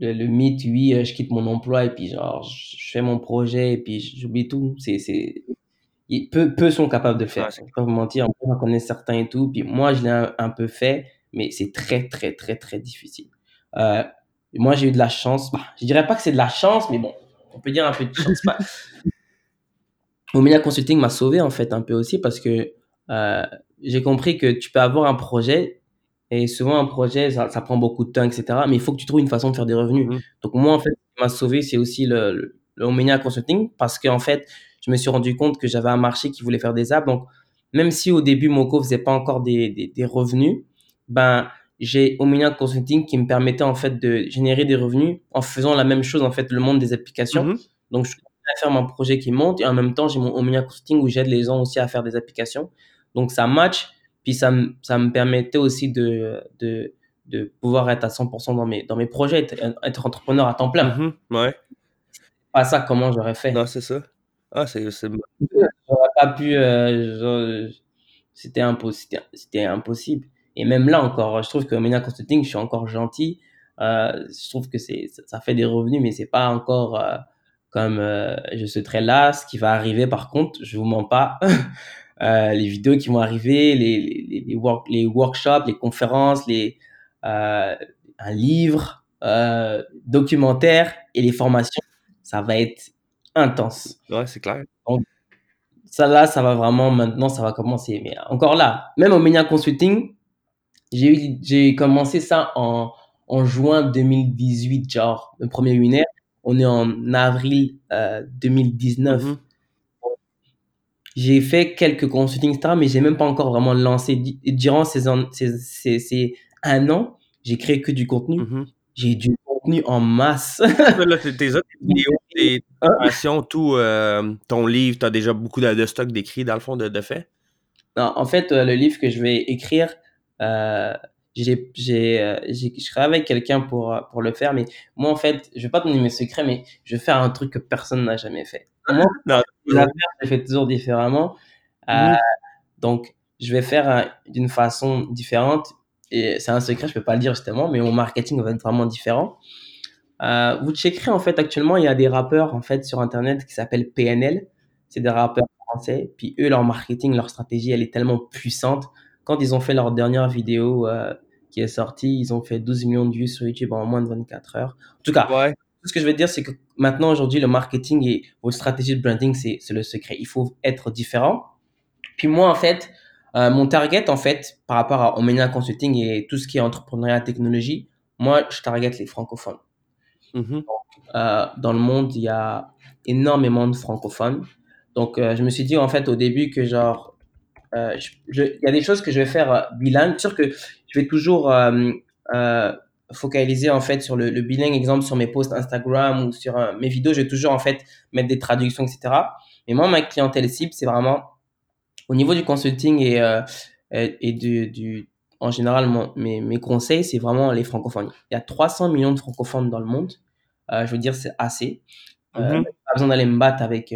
le, le mythe, oui, euh, je quitte mon emploi et puis genre, je fais mon projet et puis j'oublie tout. C'est, c'est, peu, peu sont capables de le faire. Ouais, je ne vais pas vous mentir, on connaît certains et tout. Puis moi, je l'ai un, un peu fait, mais c'est très, très, très, très difficile. Euh, moi, j'ai eu de la chance. Bah, je dirais pas que c'est de la chance, mais bon, on peut dire un peu de chance. Bah, Omnia Consulting m'a sauvé en fait un peu aussi parce que euh, j'ai compris que tu peux avoir un projet et souvent un projet ça, ça prend beaucoup de temps etc mais il faut que tu trouves une façon de faire des revenus Mhm. donc moi en fait ce qui m'a sauvé c'est aussi le, le, le Omnia Consulting parce qu'en fait je me suis rendu compte que j'avais un marché qui voulait faire des apps donc même si au début Moco faisait pas encore des, des, des revenus ben j'ai Omnia Consulting qui me permettait en fait de générer des revenus en faisant la même chose en fait le monde des applications Mhm. donc, je continue à faire mon projet qui monte et en même temps, j'ai mon Omnia Consulting où j'aide les gens aussi à faire des applications. Donc, ça match. Puis, ça, me- ça me permettait aussi de, de, de pouvoir être à 100% dans mes, dans mes projets, être, être entrepreneur à temps plein. Mhm. Ouais. Pas ça, comment j'aurais fait Non, c'est ça. Ah, c'est. J'aurais pas pu. euh, c'était impos- c'était- c'était impossible. Et même là encore, je trouve que Omnia Consulting, je suis encore gentil. Euh, je trouve que c'est, ça- fait des revenus, mais c'est pas encore euh, comme euh, je serai là. Ce qui va arriver, par contre, je vous mens pas. Euh, les vidéos qui vont arriver, les, les, les, work- les workshops, les conférences, les, euh, un livre, euh, documentaire et les formations, ça va être intense. Ouais, c'est clair. Ça là, ça va vraiment maintenant, ça va commencer. Mais encore là, même au Menia Consulting, j'ai commencé ça en, en juin 2018, genre le premier webinaire. On est en avril euh, 2019. Mhm. J'ai fait quelques consulting, etc., mais j'ai même pas encore vraiment lancé. Durant ces, an- ces, ces, ces un an, j'ai créé que du contenu. Mhm. J'ai du contenu en masse. Là, tes autres vidéos, tes formations, tout, euh, ton livre, t'as déjà beaucoup de, de stock d'écrits, dans le fond, de, de fait? Non, en fait, euh, le livre que je vais écrire, euh, j'ai, euh, je serai avec quelqu'un pour, pour le faire, mais moi, en fait, je vais pas te donner mes secrets, mais je vais faire un truc que personne n'a jamais fait. Moi, Non. les affaires, je les fais toujours différemment. Euh. Donc, je vais faire un- d'une façon différente. et c'est un secret, je peux pas le dire justement, mais mon marketing va être vraiment différent. Euh, vous checkerez en fait actuellement, il y a des rappeurs en fait sur internet qui s'appellent PNL. C'est des rappeurs français. Puis eux, leur marketing, leur stratégie, elle est tellement puissante. Quand ils ont fait leur dernière vidéo euh, qui est sortie, ils ont fait 12 millions de vues sur YouTube en moins de 24 heures. En tout cas, Ouais. Ce que je veux dire, c'est que maintenant, aujourd'hui, le marketing et votre stratégie de branding, c'est le secret. Il faut être différent. Puis moi, en fait, euh, mon target, en fait, par rapport à Omenia Consulting et tout ce qui est entrepreneuriat technologie, moi, je target les francophones. Mhm. Euh, dans le monde, il y a énormément de francophones. Donc, euh, je me suis dit, en fait, au début, que genre, il y a des choses que je vais faire bilingue. Sûr que je vais toujours focaliser, en fait, sur le, le bilingue, exemple, sur mes posts Instagram ou sur euh, mes vidéos. Je vais toujours, en fait, mettre des traductions, etc. Mais moi, ma clientèle cible, c'est vraiment au niveau du consulting et, euh, et, et du, du, en général, mon- mes, mes conseils, c'est vraiment les francophones. Il y a 300 millions de francophones dans le monde. Euh, je veux dire, c'est assez. Euh, Mhm. pas besoin d'aller me battre avec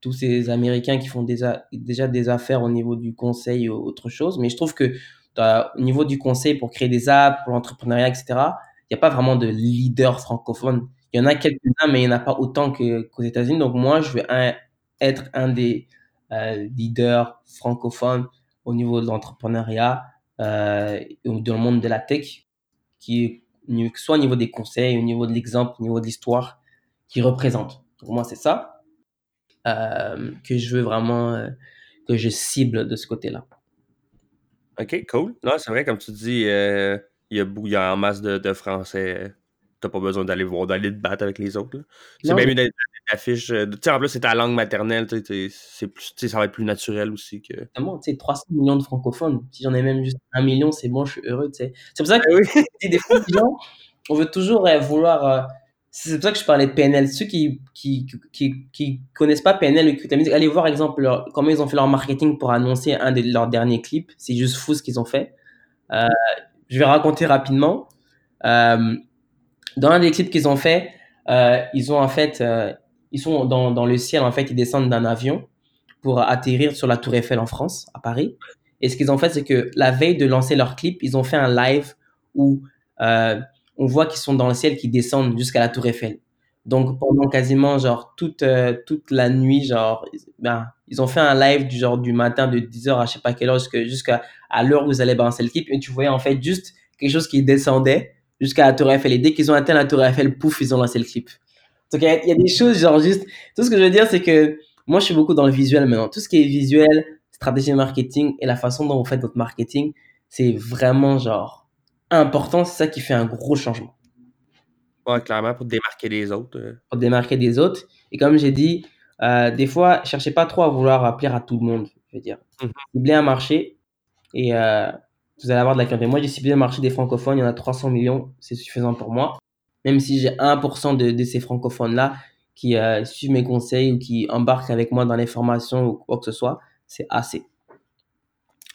tous ces Américains qui font déjà, déjà des affaires au niveau du conseil ou autre chose. Mais je trouve que au niveau du conseil pour créer des apps, pour l'entrepreneuriat, etc., il n'y a pas vraiment de leader francophone. Il y en a quelques-uns, mais il n'y en a pas autant qu'aux États-Unis. Donc moi, je veux un- être un des euh, leaders francophones au niveau de l'entrepreneuriat euh, dans le monde de la tech, qui soit au niveau des conseils, au niveau de l'exemple, au niveau de l'histoire, qui représente. Pour moi, c'est ça euh, que je veux vraiment euh, que je cible de ce côté-là. Ok, cool. Non, c'est vrai, comme tu dis, euh, il y, a, bou- il y a en masse de, de Français. T'as pas besoin d'aller voir, d'aller te battre avec les autres. là. C'est Non, bien mieux d'être d'affiche. Tu sais, en plus, c'est ta langue maternelle. tu sais, t'es- c'est plus, tu sais, ça va être plus naturel aussi que. Évidemment, tu sais, 300 millions de francophones. Si j'en ai même juste un million, c'est bon, je suis heureux, tu sais. C'est pour ça que Ah oui. Et des fois, les gens, on veut toujours euh, vouloir. euh, c'est pour ça que je parlais de PNL. Ceux qui qui, qui, qui connaissent pas PNL écoutent la musique, allez voir, exemple, comment ils ont fait leur marketing pour annoncer un de leurs derniers clips. C'est juste fou ce qu'ils ont fait. Euh, je vais raconter rapidement. Euh, dans un des clips qu'ils ont fait, euh, ils ont en fait, ils sont dans, dans le ciel, en fait, ils descendent d'un avion pour atterrir sur la Tour Eiffel en France, à Paris. Et ce qu'ils ont fait, c'est que la veille de lancer leur clip, ils ont fait un live où on voit qu'ils sont dans le ciel, qu'ils descendent jusqu'à la Tour Eiffel. Donc pendant quasiment genre toute euh, toute la nuit, genre ben ils ont fait un live du genre du matin de 10h à je sais pas quelle heure jusqu'à à l'heure où ils allaient balancer le clip et tu voyais en fait juste quelque chose qui descendait jusqu'à la Tour Eiffel et dès qu'ils ont atteint la Tour Eiffel, pouf, ils ont lancé le clip. Donc il y, y a des choses genre juste tout ce que je veux dire c'est que moi je suis beaucoup dans le visuel maintenant. Tout ce qui est visuel, stratégie marketing et la façon dont vous faites votre marketing, c'est vraiment genre important, c'est ça qui fait un gros changement Ouais, clairement, pour démarquer des autres. euh. pour démarquer des autres. Et comme j'ai dit, euh, des fois, cherchez pas trop à vouloir plaire à tout le monde. Je veux dire, ciblez un marché et euh, vous allez avoir de la clientèle. Moi, j'ai ciblé le marché des francophones. Il y en a 300 millions, c'est suffisant pour moi. Même si j'ai 1% de, de ces francophones-là qui suivent mes conseils ou qui embarquent avec moi dans les formations ou quoi que ce soit, c'est assez.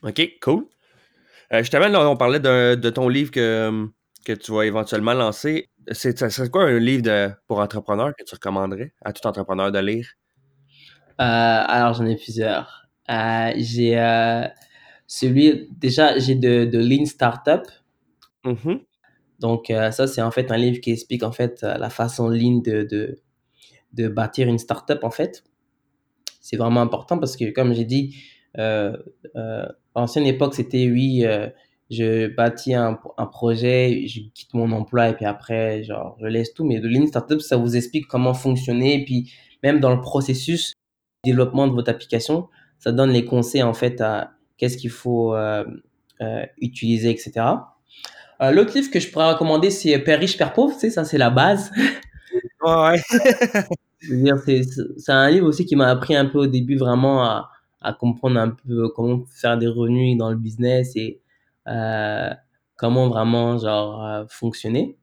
Ok, cool. Euh, justement, là, on parlait de ton livre que, que tu vas éventuellement lancer. C'est, quoi un livre de, pour entrepreneurs que tu recommanderais à tout entrepreneur de lire? Euh, alors, j'en ai plusieurs. Euh, j'ai euh, celui, déjà, j'ai de, de Lean Startup. Mhm. Donc, euh, ça, c'est en fait un livre qui explique en fait euh, la façon lean de, de, de bâtir une startup en fait. C'est vraiment important parce que, comme j'ai dit, euh, euh, à l'ancienne époque, c'était oui, euh, je bâtis un, un projet, je quitte mon emploi et puis après, genre, je laisse tout. Mais le lean startup, ça vous explique comment fonctionner. Et puis, même dans le processus de développement de votre application, ça donne les conseils en fait à qu'est-ce qu'il faut euh, euh, utiliser, etc. Euh, L'autre livre que je pourrais recommander, c'est Père riche, Père pauvre. Tu sais, ça, c'est la base. Ouais. C'est un livre aussi qui m'a appris un peu au début vraiment à, à comprendre un peu comment faire des revenus dans le business et euh, comment vraiment genre euh, fonctionner.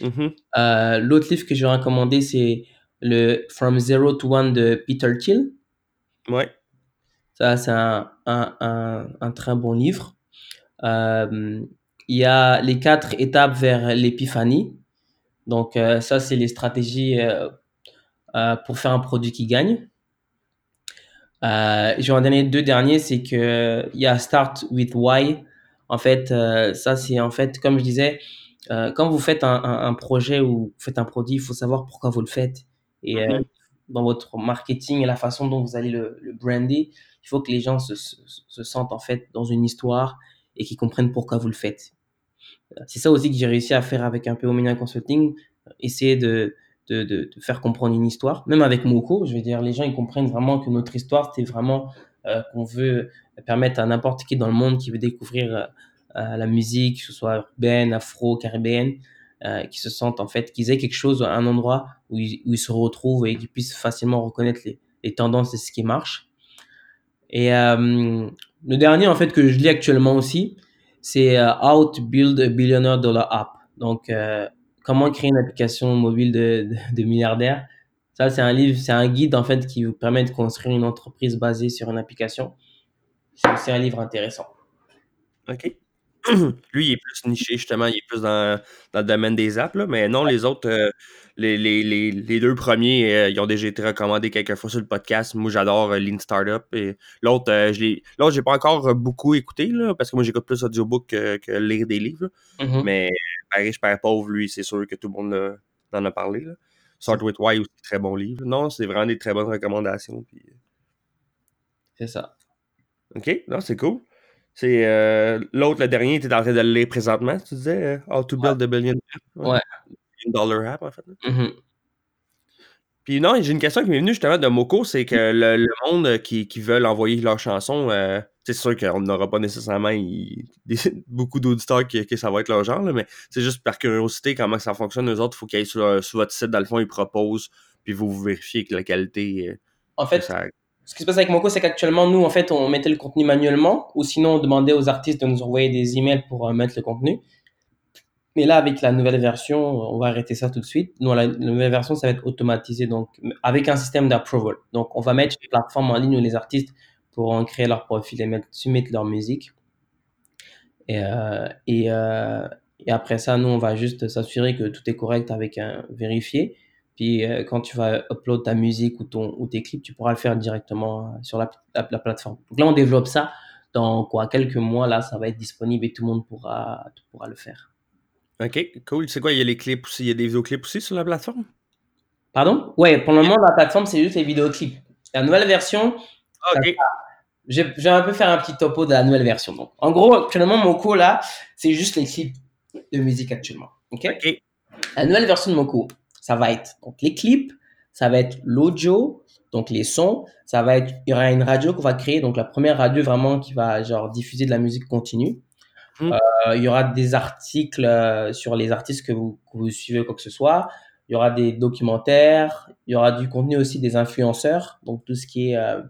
Mhm. Euh, L'autre livre que je vais recommander, c'est le From Zero to One de Peter Thiel. Ouais. Ça, c'est un, un, un, un très bon livre. Euh, il y a les quatre étapes vers l'épiphanie. Donc, euh, ça, c'est les stratégies euh, euh, pour faire un produit qui gagne. Euh, je vais en donner deux derniers. C'est que il y a Start with Why. En fait, euh, ça, c'est en fait, comme je disais, euh, quand vous faites un, un, un, projet ou vous faites un produit, il faut savoir pourquoi vous le faites. Et euh, mm-hmm. dans votre marketing et la façon dont vous allez le, le brander, il faut que les gens se, se, se, sentent en fait dans une histoire et qu'ils comprennent pourquoi vous le faites. C'est ça aussi que j'ai réussi à faire avec un peu Omnia Consulting, essayer de, de, faire comprendre une histoire. Même avec Moko, je veux dire, les gens ils comprennent vraiment que notre histoire, c'est vraiment euh, qu'on veut permettre à n'importe qui dans le monde qui veut découvrir euh, euh, la musique, que ce soit urbaine, afro, caribéenne, qui se sentent en fait, qu'ils aient quelque chose, un endroit où ils, se retrouvent et qu'ils puissent facilement reconnaître les, tendances et ce qui marche. Et le dernier en fait que je lis actuellement aussi, c'est How to Build a Billionaire Dollar App. Donc comment créer une application mobile de, de, de milliardaire. Ça c'est un livre, c'est un guide en fait qui vous permet de construire une entreprise basée sur une application. C'est un livre intéressant. OK. Lui, il est plus niché, justement, il est plus dans, dans le domaine des apps, là, mais non, les autres, euh, les, les, les, les, deux premiers, euh, ils ont déjà été recommandés quelques fois sur le podcast. Moi, j'adore euh, Lean Startup. Et l'autre, je l'ai, l'autre, j'ai pas encore beaucoup écouté, là, parce que moi, j'écoute plus audiobook que, que lire des livres. Mm-hmm. Mais pareil, je perds pauvre, lui, c'est sûr que tout le monde a, en a parlé. Là. Start with Why aussi, très bon livre. Non, c'est vraiment des très bonnes recommandations. Puis... C'est ça. OK, non, c'est cool. C'est euh, l'autre, le dernier, tu es en train de le lire présentement, tu disais euh, How to Build ouais. a Billion App? Ouais. Billion Dollar App, en fait. Mm -hmm. Puis non, j'ai une question qui m'est venue justement de Moko, c'est que le, le, monde qui, qui veulent envoyer leurs chansons, euh, c'est sûr qu'on n'aura pas nécessairement il, des, beaucoup d'auditeurs qui, qui, ça va être leur genre, là, mais c'est juste par curiosité comment ça fonctionne. Eux autres, il faut qu'ils aillent sur, sur, votre site, dans le fond, ils proposent, puis vous, vous vérifiez que la qualité. Euh, en fait, ça, ce qui se passe avec Moko, c'est qu'actuellement, nous, en fait, on mettait le contenu manuellement ou sinon on demandait aux artistes de nous envoyer des emails pour euh, mettre le contenu. Mais là, avec la nouvelle version, on va arrêter ça tout de suite. La, la nouvelle version, ça va être automatisé, donc avec un système d'approval. Donc, on va mettre une plateforme en ligne où les artistes pourront créer leur profil et mettre, soumettre leur musique. Et, euh, et, euh, et après ça, nous, on va juste s'assurer que tout est correct avec un vérifié. Puis euh, quand tu vas upload ta musique ou, ton, ou tes clips, tu pourras le faire directement sur la, la, la, plateforme. Donc là, on développe ça. Dans quoi, quelques mois, là, ça va être disponible et tout le monde pourra, pourra le faire. Ok, cool. C'est quoi, il y a les clips aussi, il y a des vidéoclips aussi sur la plateforme? Pardon? Ouais, pour le moment, la plateforme, c'est juste les vidéoclips. La nouvelle version, ok. Je, je, vais un peu faire un petit topo de la nouvelle version. Donc, en gros, actuellement, Moko, là, c'est juste les clips de musique actuellement. Ok? La nouvelle version de Moko, ça va être donc les clips, ça va être l'audio, donc les sons, ça va être, il y aura une radio qu'on va créer, donc la première radio vraiment qui va genre diffuser de la musique continue. Mmh. Euh, il y aura des articles euh, sur les artistes que vous, que vous suivez, quoi que ce soit. Il y aura des documentaires, il y aura du contenu aussi des influenceurs, donc tout ce qui est euh,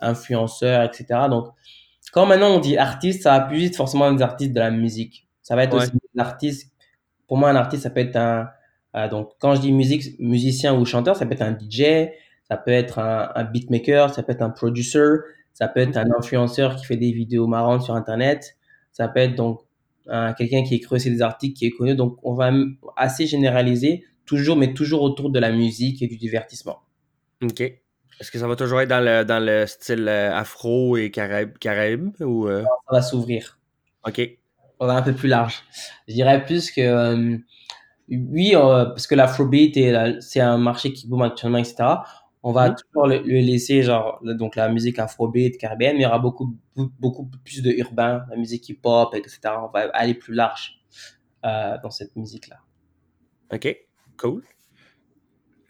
influenceurs, etc. Donc, quand maintenant on dit artiste, ça va plus vite forcément des artistes de la musique. Ça va être ouais. aussi des artistes. Pour moi, un artiste, ça peut être un, euh, donc, quand je dis musique, musicien ou chanteur, ça peut être un DJ, ça peut être un, un beatmaker, ça peut être un producer, ça peut être un influenceur qui fait des vidéos marrantes sur Internet, ça peut être donc quelqu'un qui écrit aussi des articles, qui est connu. Donc, on va assez généraliser, toujours, mais toujours autour de la musique et du divertissement. OK. Est-ce que ça va toujours être dans le, dans le style euh, afro et caraïbe, caraïbe ou euh... Ça va s'ouvrir. OK. On va un peu plus large. Je dirais plus que euh, oui, euh, parce que l'afrobeat c'est un marché qui boom actuellement, etc. On va mmh. toujours le, le, laisser genre donc la musique afrobeat caribéenne, mais il y aura beaucoup beaucoup plus de urbain, la musique hip-hop, etc. On va aller plus large euh, dans cette musique là. Ok, cool.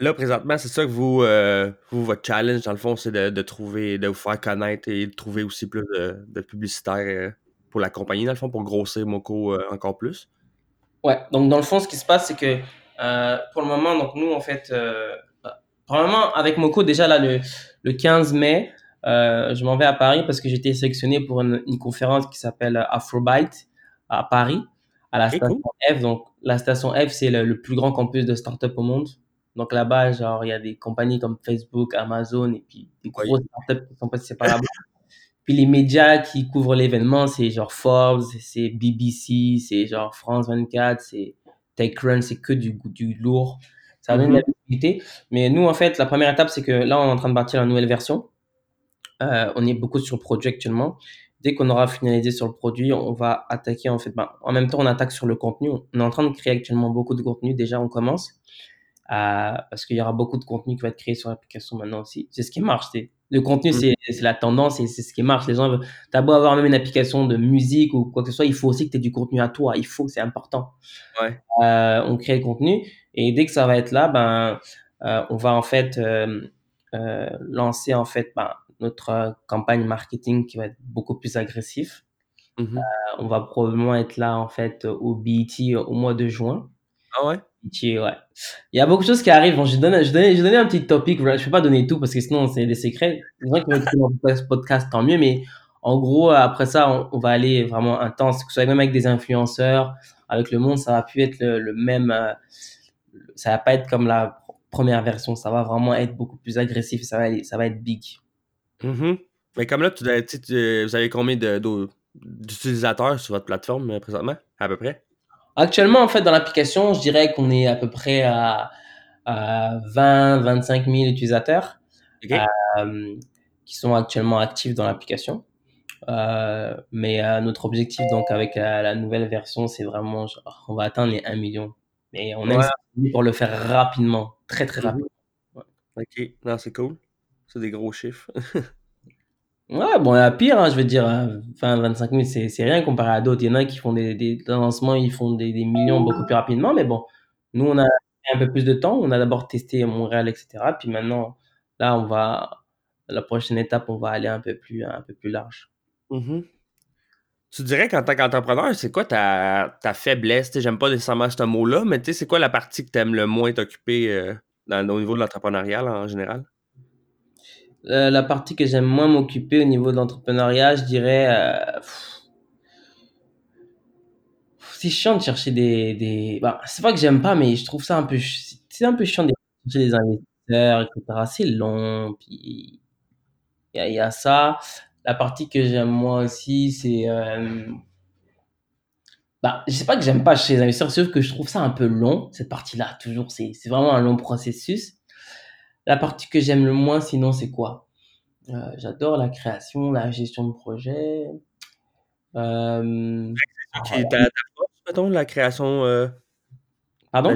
Là, présentement, c'est ça que vous, euh, vous, votre challenge, dans le fond, c'est de, de, trouver, de vous faire connaître et de trouver aussi plus de, de publicitaires euh, pour la compagnie, dans le fond, pour grossir Moko euh, encore plus. Ouais, donc dans le fond, ce qui se passe, c'est que euh, pour le moment, donc nous, en fait, euh, probablement avec Moko, déjà là, le, le 15 mai, je m'en vais à Paris parce que j'ai été sélectionné pour une, une conférence qui s'appelle Afrobyte à Paris, à la station cool. F. Donc, la station F, c'est le, le, plus grand campus de start-up au monde. Donc là-bas, genre, il y a des compagnies comme Facebook, Amazon et puis des grosses start-up qui sont passées par là-bas. Puis les médias qui couvrent l'événement, c'est genre Forbes, c'est BBC, c'est genre France 24, c'est TechCrunch, c'est que du, du lourd. Ça donne mm -hmm. de la visibilité. Mais nous, en fait, la première étape, c'est que là, on est en train de bâtir la nouvelle version. Euh, on est beaucoup sur le produit actuellement. dès qu'on aura finalisé sur le produit, on va attaquer en fait. Ben, en même temps, on attaque sur le contenu. On est en train de créer actuellement beaucoup de contenu. Déjà, on commence. Parce qu'il y aura beaucoup de contenu qui va être créé sur l'application maintenant aussi. C'est ce qui marche. Le contenu, mm. c'est la tendance et c'est ce qui marche. Les gens, t'as beau avoir même une application de musique ou quoi que ce soit, il faut aussi que tu aies du contenu à toi. Il faut, c'est important. Ouais. Euh, on crée le contenu et dès que ça va être là, ben, euh, on va en fait euh, lancer en fait ben, notre campagne marketing qui va être beaucoup plus agressif. Mm-hmm. On va probablement être là en fait au BET au mois de juin. Ah ouais? Ouais. Il y a beaucoup de choses qui arrivent. Je donne, je donne, je donne un petit topic. Je ne peux pas donner tout parce que sinon, c'est des secrets. Les gens qui vont écouter ce podcast, tant mieux. Mais en gros, après ça, on, va aller vraiment intense. Que ce soit même avec des influenceurs, avec le monde, ça va plus être le, même. Euh, ça va pas être comme la première version. Ça va vraiment être beaucoup plus agressif. Ça va, ça va être big. Mm-hmm. Mais comme là, vous avez combien d'utilisateurs sur votre plateforme euh, présentement, à peu près? Actuellement, en fait, dans l'application, je dirais qu'on est à peu près à, 20, 25 000 utilisateurs euh, qui sont actuellement actifs dans l'application. Euh, mais euh, notre objectif, donc, avec la, nouvelle version, c'est vraiment, genre, on va atteindre les 1 million. Mais on aime pour le faire rapidement, très, très mhm. rapidement. Ok, non, c'est cool. C'est des gros chiffres. Ouais, bon, il y a pire, hein, je veux dire, 20, 25 000, c'est rien comparé à d'autres. Il y en a qui font des, des lancements, ils font des, millions beaucoup plus rapidement, mais bon, nous, on a un peu plus de temps. On a d'abord testé Montréal, etc. Puis maintenant, là, on va, la prochaine étape, on va aller un peu plus, un peu plus large. Mm-hmm. Tu dirais qu'en tant qu'entrepreneur, c'est quoi ta, ta faiblesse? J'aime pas nécessairement ce mot-là, mais c'est quoi la partie que tu aimes le moins t'occuper euh, au niveau de l'entrepreneuriat en général? Euh, la partie que j'aime moins m'occuper au niveau de l'entrepreneuriat, je dirais. Euh, c'est chiant de chercher des. des... Bah, c'est pas que j'aime pas, mais je trouve ça un peu. C'est un peu chiant de chercher des investisseurs, etc. C'est long. Puis. Il y, a ça. La partie que j'aime moins aussi, c'est. Euh... Bah, je sais pas que j'aime pas chez les investisseurs, sauf que je trouve ça un peu long, cette partie-là, toujours. C'est vraiment un long processus. La partie que j'aime le moins, sinon, c'est quoi? Euh, J'adore la création, la gestion de projet. Euh, ta, ta force, mettons, la création. Euh, Pardon?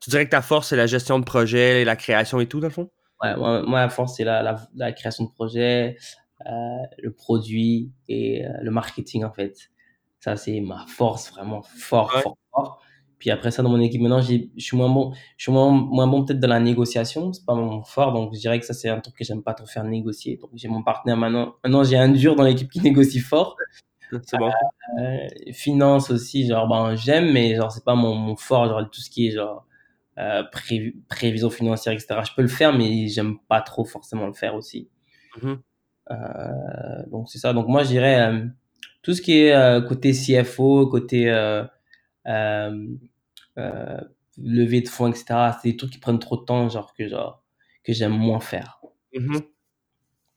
Tu dirais que ta force, c'est la gestion de projet, la création et tout, dans le fond? Ouais, moi, moi la force, c'est la, la, création de projet, euh, le produit et euh, le marketing, en fait. Ça, c'est ma force, vraiment fort, fort, fort. Puis après ça, dans mon équipe, maintenant, je suis moins bon, je suis moins, moins bon peut-être dans la négociation. C'est pas mon fort. Donc, je dirais que ça, c'est un truc que j'aime pas trop faire négocier. Donc, j'ai mon partenaire maintenant. Maintenant, j'ai un dur dans l'équipe qui négocie fort. C'est bon. Euh, finance aussi, genre, ben, j'aime, mais genre, c'est pas mon, mon, fort. Genre, tout ce qui est, genre, euh, prévision financière, etc. Je peux le faire, mais j'aime pas trop forcément le faire aussi. Mm-hmm. Euh, donc, c'est ça. Donc, moi, je dirais tout ce qui est côté CFO, côté euh, lever de fonds, etc. C'est des trucs qui prennent trop de temps, genre que, genre, que j'aime moins faire. Mm-hmm.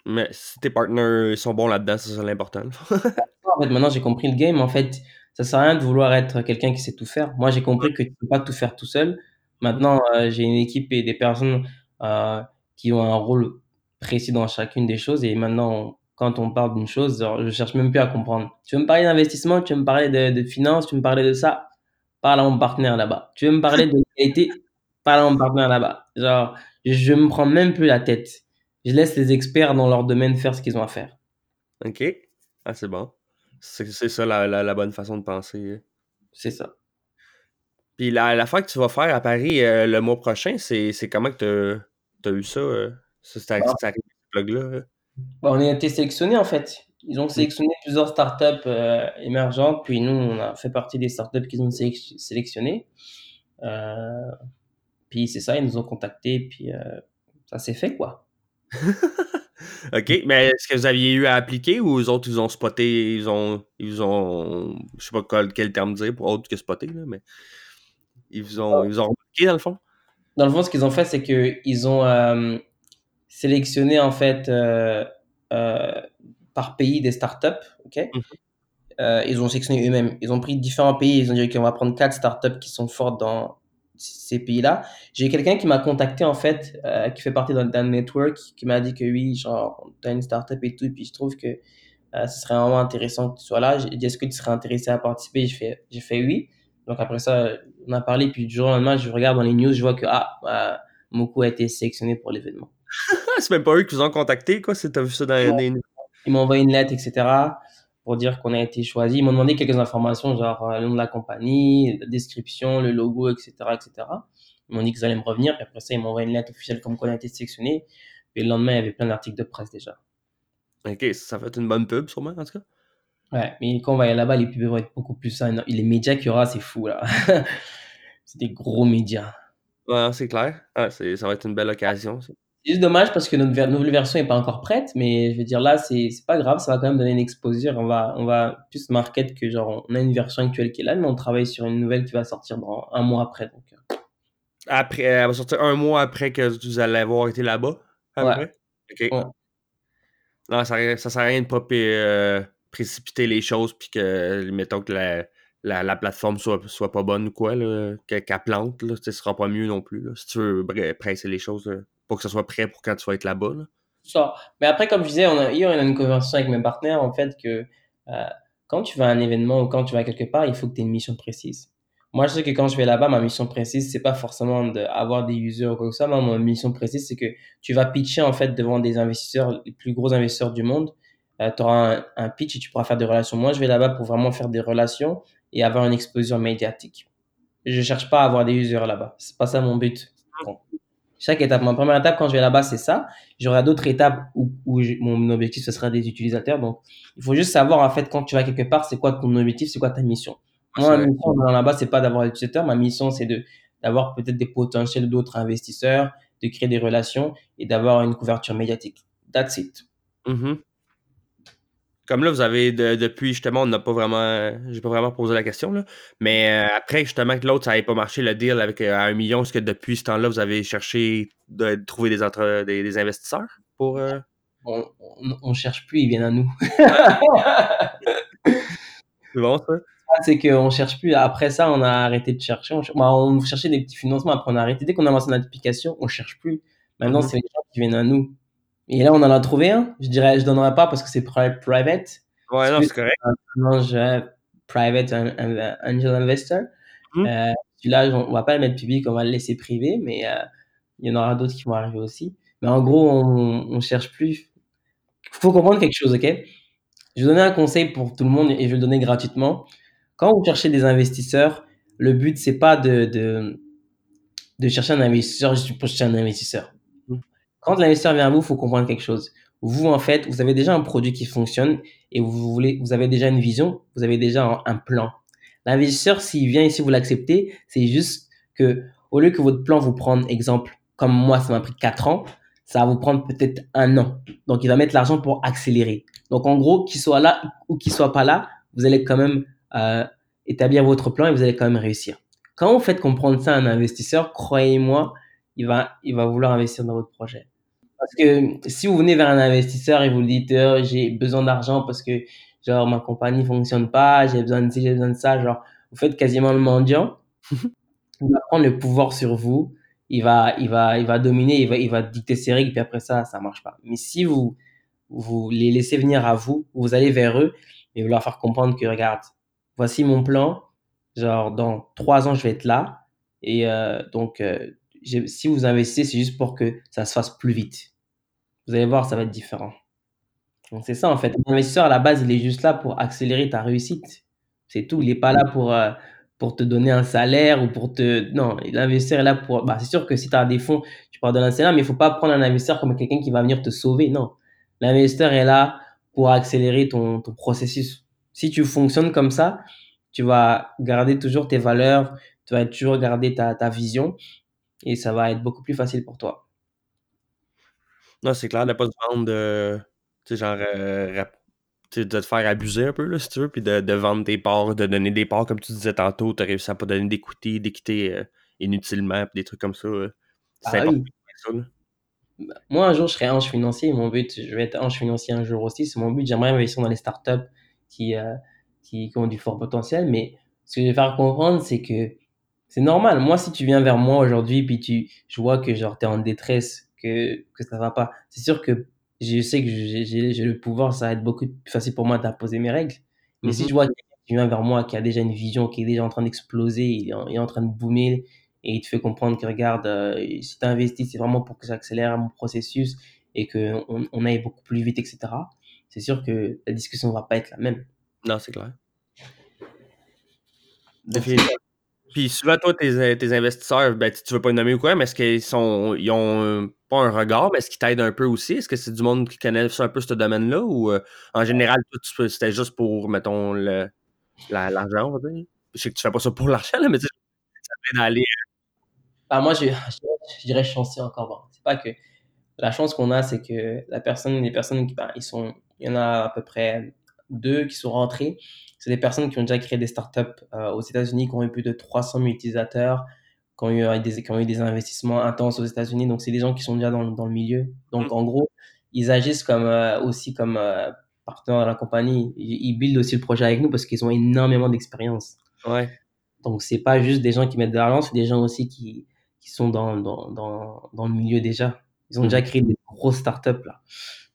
Mais si tes partenaires sont bons là-dedans, c'est l'important. en fait, maintenant, j'ai compris le game. En fait, ça sert à rien de vouloir être quelqu'un qui sait tout faire. Moi, j'ai compris que tu peux pas tout faire tout seul. Maintenant, euh, j'ai une équipe et des personnes euh, qui ont un rôle précis dans chacune des choses. Et maintenant, quand on parle d'une chose, genre, je cherche même plus à comprendre. Tu veux me parler d'investissement, tu veux me parler de, de finances, tu veux me parler de ça? Parle à mon partenaire là-bas. Tu veux me parler de qualité, parle à mon partenaire là-bas. Genre, je me prends même plus la tête. Je laisse les experts dans leur domaine faire ce qu'ils ont à faire. OK. Ah, c'est bon. C'est ça la, la, bonne façon de penser. C'est ça. Puis la, la fois que tu vas faire à Paris euh, le mois prochain, c'est comment que tu as, eu ça? Euh, ça c'est ah. là On a été sélectionné en fait. Ils ont sélectionné plusieurs startups euh, émergentes, puis nous, on a fait partie des startups qu'ils ont sélectionnées. Euh, puis c'est ça, ils nous ont contactés, puis euh, ça s'est fait, quoi. OK, mais est-ce que vous aviez eu à appliquer ou les autres, ils ont spoté, ils ont, ils ont, je sais pas quel, quel terme dire pour autre que spotter, là, mais ils ont, ils ont remarqué dans le fond? Dans le fond, ce qu'ils ont fait, c'est qu'ils ont sélectionné, en fait, par pays des startups. ok? Mhm. euh, ils ont sélectionné eux-mêmes. Ils ont pris différents pays. Ils ont dit qu'on va prendre quatre startups qui sont fortes dans ces pays-là. J'ai quelqu'un qui m'a contacté en fait, euh, qui fait partie d'un network, qui m'a dit que oui, genre, t'as une startup et tout. Et puis je trouve que euh, ce serait vraiment intéressant que tu sois là. J'ai dit, est-ce que tu serais intéressé à participer? J'ai fait, j'ai fait oui. Donc après ça, on a parlé, puis du jour au lendemain, je regarde dans les news, je vois que ah, Moko a été sélectionné pour l'événement. c'est même pas eux qui vous ont contacté, quoi, si t'as vu ça dans les news. Ils m'ont envoyé une lettre, etc., pour dire qu'on a été choisi. Ils m'ont demandé quelques informations, genre euh, le nom de la compagnie, la description, le logo, etc., etc. Ils m'ont dit qu'ils allaient me revenir, puis après ça, ils m'ont envoyé une lettre officielle comme qu'on a été sélectionné. Et le lendemain, il y avait plein d'articles de presse déjà. Ok, ça fait une bonne pub, sûrement, en tout cas. Ouais, mais quand on va aller là-bas, les pubs vont être beaucoup plus ça. Les médias qu'il y aura, c'est fou, là. c'est des gros médias. Ouais, c'est clair. Ah, ça va être une belle occasion, ça. C'est juste dommage parce que notre nouvelle version n'est pas encore prête, mais je veux dire, là, c'est pas grave, ça va quand même donner une exposure. On va, on va plus market que genre, on a une version actuelle qui est là, mais on travaille sur une nouvelle qui va sortir dans un mois après. Donc. Euh. Après, elle va sortir un mois après que vous allez avoir été là-bas? Ouais. Ok. Non, ça, ça sert à rien de pas euh, précipiter les choses, puis que, mettons que la, la, la, plateforme soit, soit pas bonne ou quoi, qu'elle plante, là, ce sera pas mieux non plus. si tu veux presser les choses pour que ça soit prêt pour quand tu vas être là-bas. Ça. Mais après, comme je disais, on a, hier, on a une conversation avec mes partenaires, en fait, que euh, quand tu vas à un événement ou quand tu vas quelque part, il faut que tu aies une mission précise. Moi, je sais que quand je vais là-bas, ma mission précise, c'est pas forcément d'avoir des users ou quoi que ça. Moi, ma mission précise, c'est que tu vas pitcher, en fait, devant des investisseurs, les plus gros investisseurs du monde. Euh, tu auras un, un, pitch et tu pourras faire des relations. Moi, je vais là-bas pour vraiment faire des relations et avoir une exposition médiatique. Je cherche pas à avoir des users là-bas. C'est pas ça mon but. Chaque étape, ma première étape quand je vais là-bas, c'est ça. J'aurai d'autres étapes où, où mon objectif, ce sera des utilisateurs. Donc, il faut juste savoir, en fait, quand tu vas quelque part, c'est quoi ton objectif, c'est quoi ta mission. Moi, ma mission là-bas, c'est pas d'avoir des utilisateurs. Ma mission, c'est de, d'avoir peut-être des potentiels d'autres investisseurs, de créer des relations et d'avoir une couverture médiatique. That's it. Mm-hmm. Comme là, vous avez depuis justement, on n'a pas vraiment. J'ai pas vraiment posé la question, là. Mais euh, après, justement, que l'autre, ça n'avait pas marché, le deal avec euh, un million, est-ce que depuis ce temps-là, vous avez cherché de, trouver des, entre, des, investisseurs pour. Euh? On, on, cherche plus, ils viennent à nous. C'est bon, ça? C'est qu'on cherche plus. Après ça, on a arrêté de chercher. On, bah, on cherchait des petits financements. Après, on a arrêté. Dès qu'on a lancé notre application, on cherche plus. Maintenant, mm-hmm. c'est les gens qui viennent à nous. Et là, on en a trouvé un. Je dirais, je donnerai pas parce que c'est private. Ouais, non, c'est correct. Un private angel investor. Mmh. Euh, celui-là, on va pas le mettre public, on va le laisser privé, mais euh, il y en aura d'autres qui vont arriver aussi. Mais en gros, on, on cherche plus. Il faut comprendre quelque chose, ok? Je vais donner un conseil pour tout le monde et je vais le donner gratuitement. Quand vous cherchez des investisseurs, le but, c'est pas de, de, de chercher un investisseur juste pour chercher un investisseur. Quand l'investisseur vient à vous, il faut comprendre quelque chose. Vous, en fait, vous avez déjà un produit qui fonctionne et vous, voulez, vous avez déjà une vision, vous avez déjà un, plan. L'investisseur, s'il vient ici, vous l'acceptez, c'est juste que au lieu que votre plan vous prenne, exemple, comme moi, ça m'a pris 4 ans, ça va vous prendre peut-être un an. Donc, il va mettre l'argent pour accélérer. Donc, en gros, qu'il soit là ou qu'il soit pas là, vous allez quand même euh, établir votre plan et vous allez quand même réussir. Quand vous faites comprendre ça à un investisseur, croyez-moi, il va, il va vouloir investir dans votre projet. Parce que si vous venez vers un investisseur et vous lui dites oh, j'ai besoin d'argent parce que genre ma compagnie fonctionne pas, j'ai besoin de ci, j'ai besoin de ça, genre vous faites quasiment le mendiant. il va prendre le pouvoir sur vous, il va, il va, il va dominer, il va, il va dicter ses règles, puis après ça, ça marche pas. Mais si vous, vous les laissez venir à vous, vous allez vers eux et vous leur faire comprendre que regarde, voici mon plan, genre dans trois ans je vais être là et euh, donc euh, si vous investissez, c'est juste pour que ça se fasse plus vite. Vous allez voir, ça va être différent. Donc c'est ça en fait. L'investisseur à la base, il est juste là pour accélérer ta réussite. C'est tout. Il n'est pas là pour, euh, pour te donner un salaire ou pour te. Non, l'investisseur est là pour. Bah, c'est sûr que si tu as des fonds, tu donner un salaire, mais il ne faut pas prendre un investisseur comme quelqu'un qui va venir te sauver. Non. L'investisseur est là pour accélérer ton, ton processus. Si tu fonctionnes comme ça, tu vas garder toujours tes valeurs, tu vas toujours garder ta, ta vision et ça va être beaucoup plus facile pour toi. Non, c'est clair de pas se vendre de. Tu sais, genre. Euh, de te faire abuser un peu, là, si tu veux, puis de, de, vendre des parts, de donner des parts, comme tu disais tantôt, tu réussi à pas donner d'écouter, d'équité euh, inutilement, puis des trucs comme ça. c'est ah, important. Bah, moi, un jour, je serai ange financier. Mon but, je vais être ange financier un jour aussi. C'est mon but. J'aimerais investir dans les startups qui, euh, qui, qui, ont du fort potentiel. Mais ce que je vais faire comprendre, c'est que c'est normal. Moi, si tu viens vers moi aujourd'hui, puis tu, je vois que genre, tu es en détresse, que, que ça va pas. C'est sûr que je sais que j'ai le pouvoir, ça va être beaucoup plus facile pour moi d'imposer mes règles. Mais si Mhm. je vois quelqu'un qui vient vers moi, qui a déjà une vision, qui est déjà en train d'exploser, il est en il est en train de boomer et il te fait comprendre que regarde, heu, si tu investis, c'est vraiment pour que j'accélère mon processus et qu'on on aille beaucoup plus vite et cetera. C'est sûr que la discussion va pas être la même. Non, c'est clair. Définitivement. Puis souvent, toi, tes, tes investisseurs, ben, tu veux pas les nommer ou quoi, mais est-ce qu'ils sont, ils ont euh, pas un regard, mais est-ce qu'ils t'aident un peu aussi? Est-ce que c'est du monde qui connaît un peu ce domaine-là ou euh, en général, c'était juste pour, mettons, l'argent, on va dire? Je sais que tu fais pas ça pour l'argent, mais tu sais, ça peut aller. bah, moi, je je je dirais chanceux encore, bon, c'est pas que la chance qu'on a, c'est que la personne les personnes bah, ils sont il y en a à peu près 2 qui sont rentrés. C'est des personnes qui ont déjà créé des startups, heu, aux États-Unis, qui ont eu plus de 300 000 utilisateurs, qui ont eu, heu, des qui ont eu des investissements intenses aux États-Unis. Donc c'est des gens qui sont déjà dans le dans le milieu. Donc Mmh. en gros, ils agissent comme, heu, aussi comme, partenaires de la compagnie. Ils ils build aussi le projet avec nous parce qu'ils ont énormément d'expérience. Ouais. Donc c'est pas juste des gens qui mettent de l'argent, c'est des gens aussi qui qui sont dans dans dans dans le milieu déjà. Ils ont déjà Mhm. créé des grosses startups là.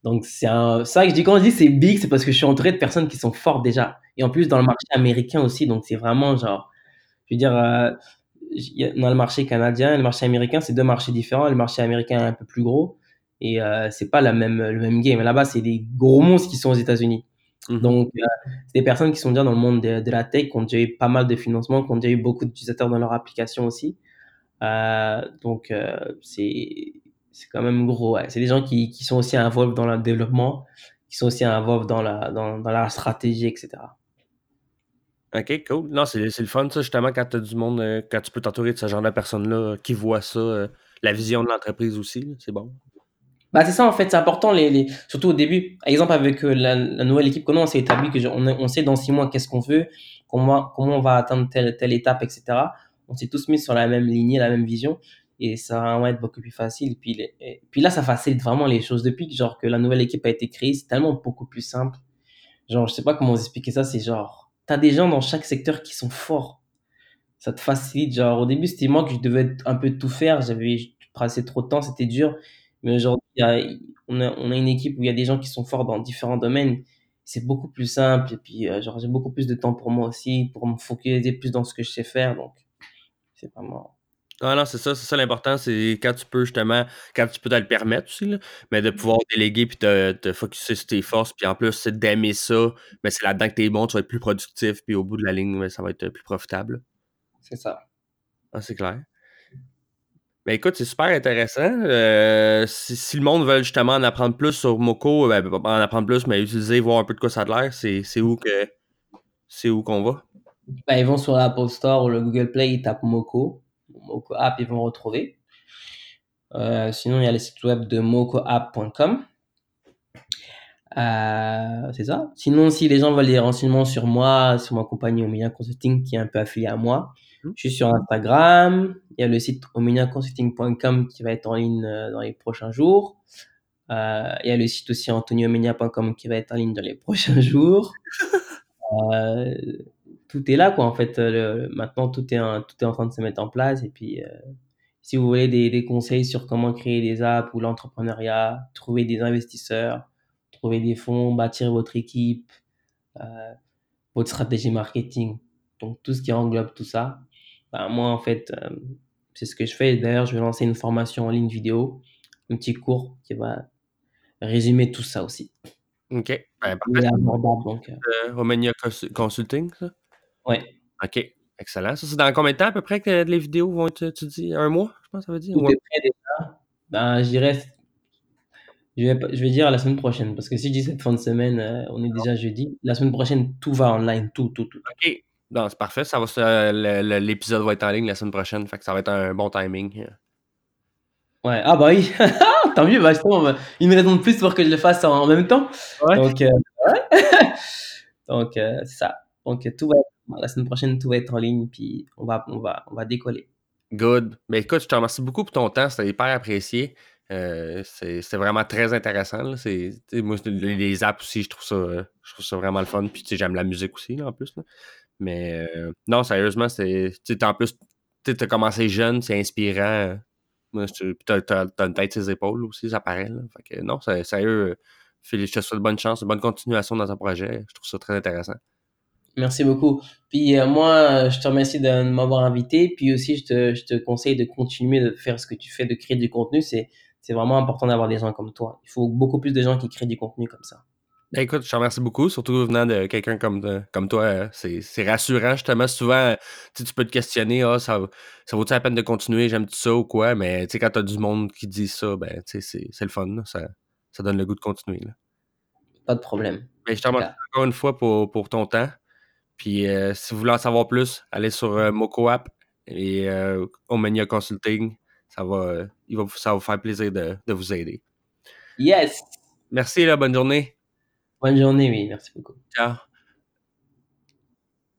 Donc c'est un ça que je dis quand je dis c'est big, c'est parce que je suis entouré de personnes qui sont fortes déjà et en plus dans le marché américain aussi, donc c'est vraiment genre je veux dire, a dans le marché canadien et le marché américain, c'est 2 marchés différents. Le marché américain est un peu plus gros et heu, c'est pas la même le même game. Là-bas, c'est des gros monstres qui sont aux États-Unis. Mhm. Donc, heu, c'est des personnes qui sont déjà dans le monde de de la tech, qui ont déjà eu pas mal de financement, qui ont déjà eu beaucoup d'utilisateurs dans leur application aussi. Heu, donc, c'est c'est quand même gros, ouais. C'est des gens qui qui sont aussi involved dans le développement, qui sont aussi involved dans la dans dans la stratégie et cetera. OK, cool. Non, c'est c'est le fun, ça, justement, quand tu as du monde, euh, quand tu peux t'entourer de ce genre de personnes-là euh, qui voient ça, euh, la vision de l'entreprise aussi, c'est bon. Bah, c'est ça en fait, c'est important les les surtout au début. Par exemple avec, la la nouvelle équipe que nous on s'est établi que je on on sait dans 6 mois qu'est-ce qu'on veut, comment comment on va atteindre telle telle étape et cetera. On s'est tous mis sur la même lignée, la même vision et ça va être beaucoup plus facile. Puis puis là, ça facilite vraiment les choses. Depuis que genre que la nouvelle équipe a été créée, c'est tellement beaucoup plus simple. Genre, je sais pas comment vous expliquer ça, c'est genre, tu as des gens dans chaque secteur qui sont forts. Ça te facilite. Genre, au début, c'était moi que je devais un peu tout faire. J'avais, passais trop de temps, c'était dur. Mais aujourd'hui, on a, on a une équipe où il y a des gens qui sont forts dans différents domaines. C'est beaucoup plus simple. Et puis, euh, genre, j'ai beaucoup plus de temps pour moi aussi, pour me focaliser plus dans ce que je sais faire. Donc, c'est vraiment. Ah non, c'est ça, c'est ça l'important, c'est quand tu peux justement, quand tu peux te le permettre aussi, là, mais de pouvoir déléguer puis te, te focusser sur tes forces, puis en plus, c'est d'aimer ça, mais c'est là-dedans que t'es bon, tu vas être plus productif, puis au bout de la ligne, ça va être plus profitable. C'est ça. Ah, c'est clair. Ben écoute, c'est super intéressant. Euh, si, si le monde veut justement en apprendre plus sur Moco, ben, pas en apprendre plus, mais utiliser, voir un peu de quoi ça a l'air, c'est c'est où que c'est où qu'on va? Bah, ils vont sur l'Apple Store ou le Google Play, ils tapent Moco. Moco App, ils vont retrouver. Euh, sinon, il y a le site web de mocoapp.com. Euh, c'est ça. Sinon, si les gens veulent des renseignements sur moi, sur ma compagnie Omnia Consulting, qui est un peu affiliée à moi, Mhm. je suis sur Instagram. Il y a le site omniaconsulting.com qui va être en ligne euh, dans les prochains jours. Euh, il y a le site aussi antoniomenia.com qui va être en ligne dans les prochains jours. Euh, tout est là, quoi. En fait, Euh, le- maintenant, tout est, en, tout est en train de se mettre en place. Et puis, euh, si vous voulez des, des conseils sur comment créer des apps ou l'entrepreneuriat, trouver des investisseurs, trouver des fonds, bâtir votre équipe, euh, votre stratégie marketing, donc tout ce qui englobe tout ça, bah, moi, en fait, euh, c'est ce que je fais. D'ailleurs, je vais lancer une formation en ligne vidéo, un petit cours qui va résumer tout ça aussi. OK. Ben, abordable, donc, Romania Cons- Consulting, ça? Ouais. OK. Excellent. Ça, c'est dans combien de temps à peu près que les vidéos vont être, tu dis, un mois, je pense, ça veut dire? Tout Ouais. est prêt déjà. Ben, je dirais, je vais, je vais dire la semaine prochaine, parce que si je dis cette fin de semaine, euh, on est déjà jeudi. La semaine prochaine, tout va online, tout, tout, tout. OK. Non, c'est parfait. Ça va L'épisode va être en ligne la semaine prochaine, fait que ça va être un bon timing. Ouais, ah bah oui, tant mieux, bah justement, bah, une raison de plus pour que je le fasse en même temps. Ouais. Donc, euh, ouais. Donc, euh, c'est ça. Donc, euh, tout va être, la semaine prochaine, tout va être en ligne, puis on va, on va, on va décoller. Good. Mais écoute, je te remercie beaucoup pour ton temps. C'était hyper apprécié. Euh, c'est- vraiment très intéressant. moi, les, apps aussi, je trouve ça, euh, je trouve ça vraiment le fun. Puis j'aime la musique aussi, en plus. Mais euh, non, sérieusement, c'est. En plus, tu as commencé jeune, c'est inspirant. Moi, t'as, t'as, t'as une tête ses épaules aussi, ça paraît. Là. Fait que non, sérieux, Philippe, je te souhaite bonne chance, bonne continuation dans ton projet. Je trouve ça très intéressant. Merci beaucoup. Puis euh, moi, je te remercie de m'avoir invité. Puis aussi, je te, je te conseille de continuer de faire ce que tu fais, de créer du contenu. C'est, c'est vraiment important d'avoir des gens comme toi. Il faut beaucoup plus de gens qui créent du contenu comme ça. Ben, écoute, je te remercie beaucoup, surtout venant de quelqu'un comme, comme toi. Euh, c'est, c'est rassurant, justement. Souvent, tu peux te questionner, ah, ça, ça vaut-il la peine de continuer, j'aime ça ou quoi, mais quand tu as du monde qui dit ça, ben, c'est, c'est le fun. Ça, ça donne le goût de continuer. Là. Pas de problème. Ben, je te remercie encore une fois pour, pour ton temps. Puis euh, si vous voulez en savoir plus, allez sur euh, Moco App et euh, Omenia Consulting. Ça va, il va, ça va vous faire plaisir de, de vous aider. Yes! Merci, là, bonne journée. Bonne journée, oui, merci beaucoup. Ciao.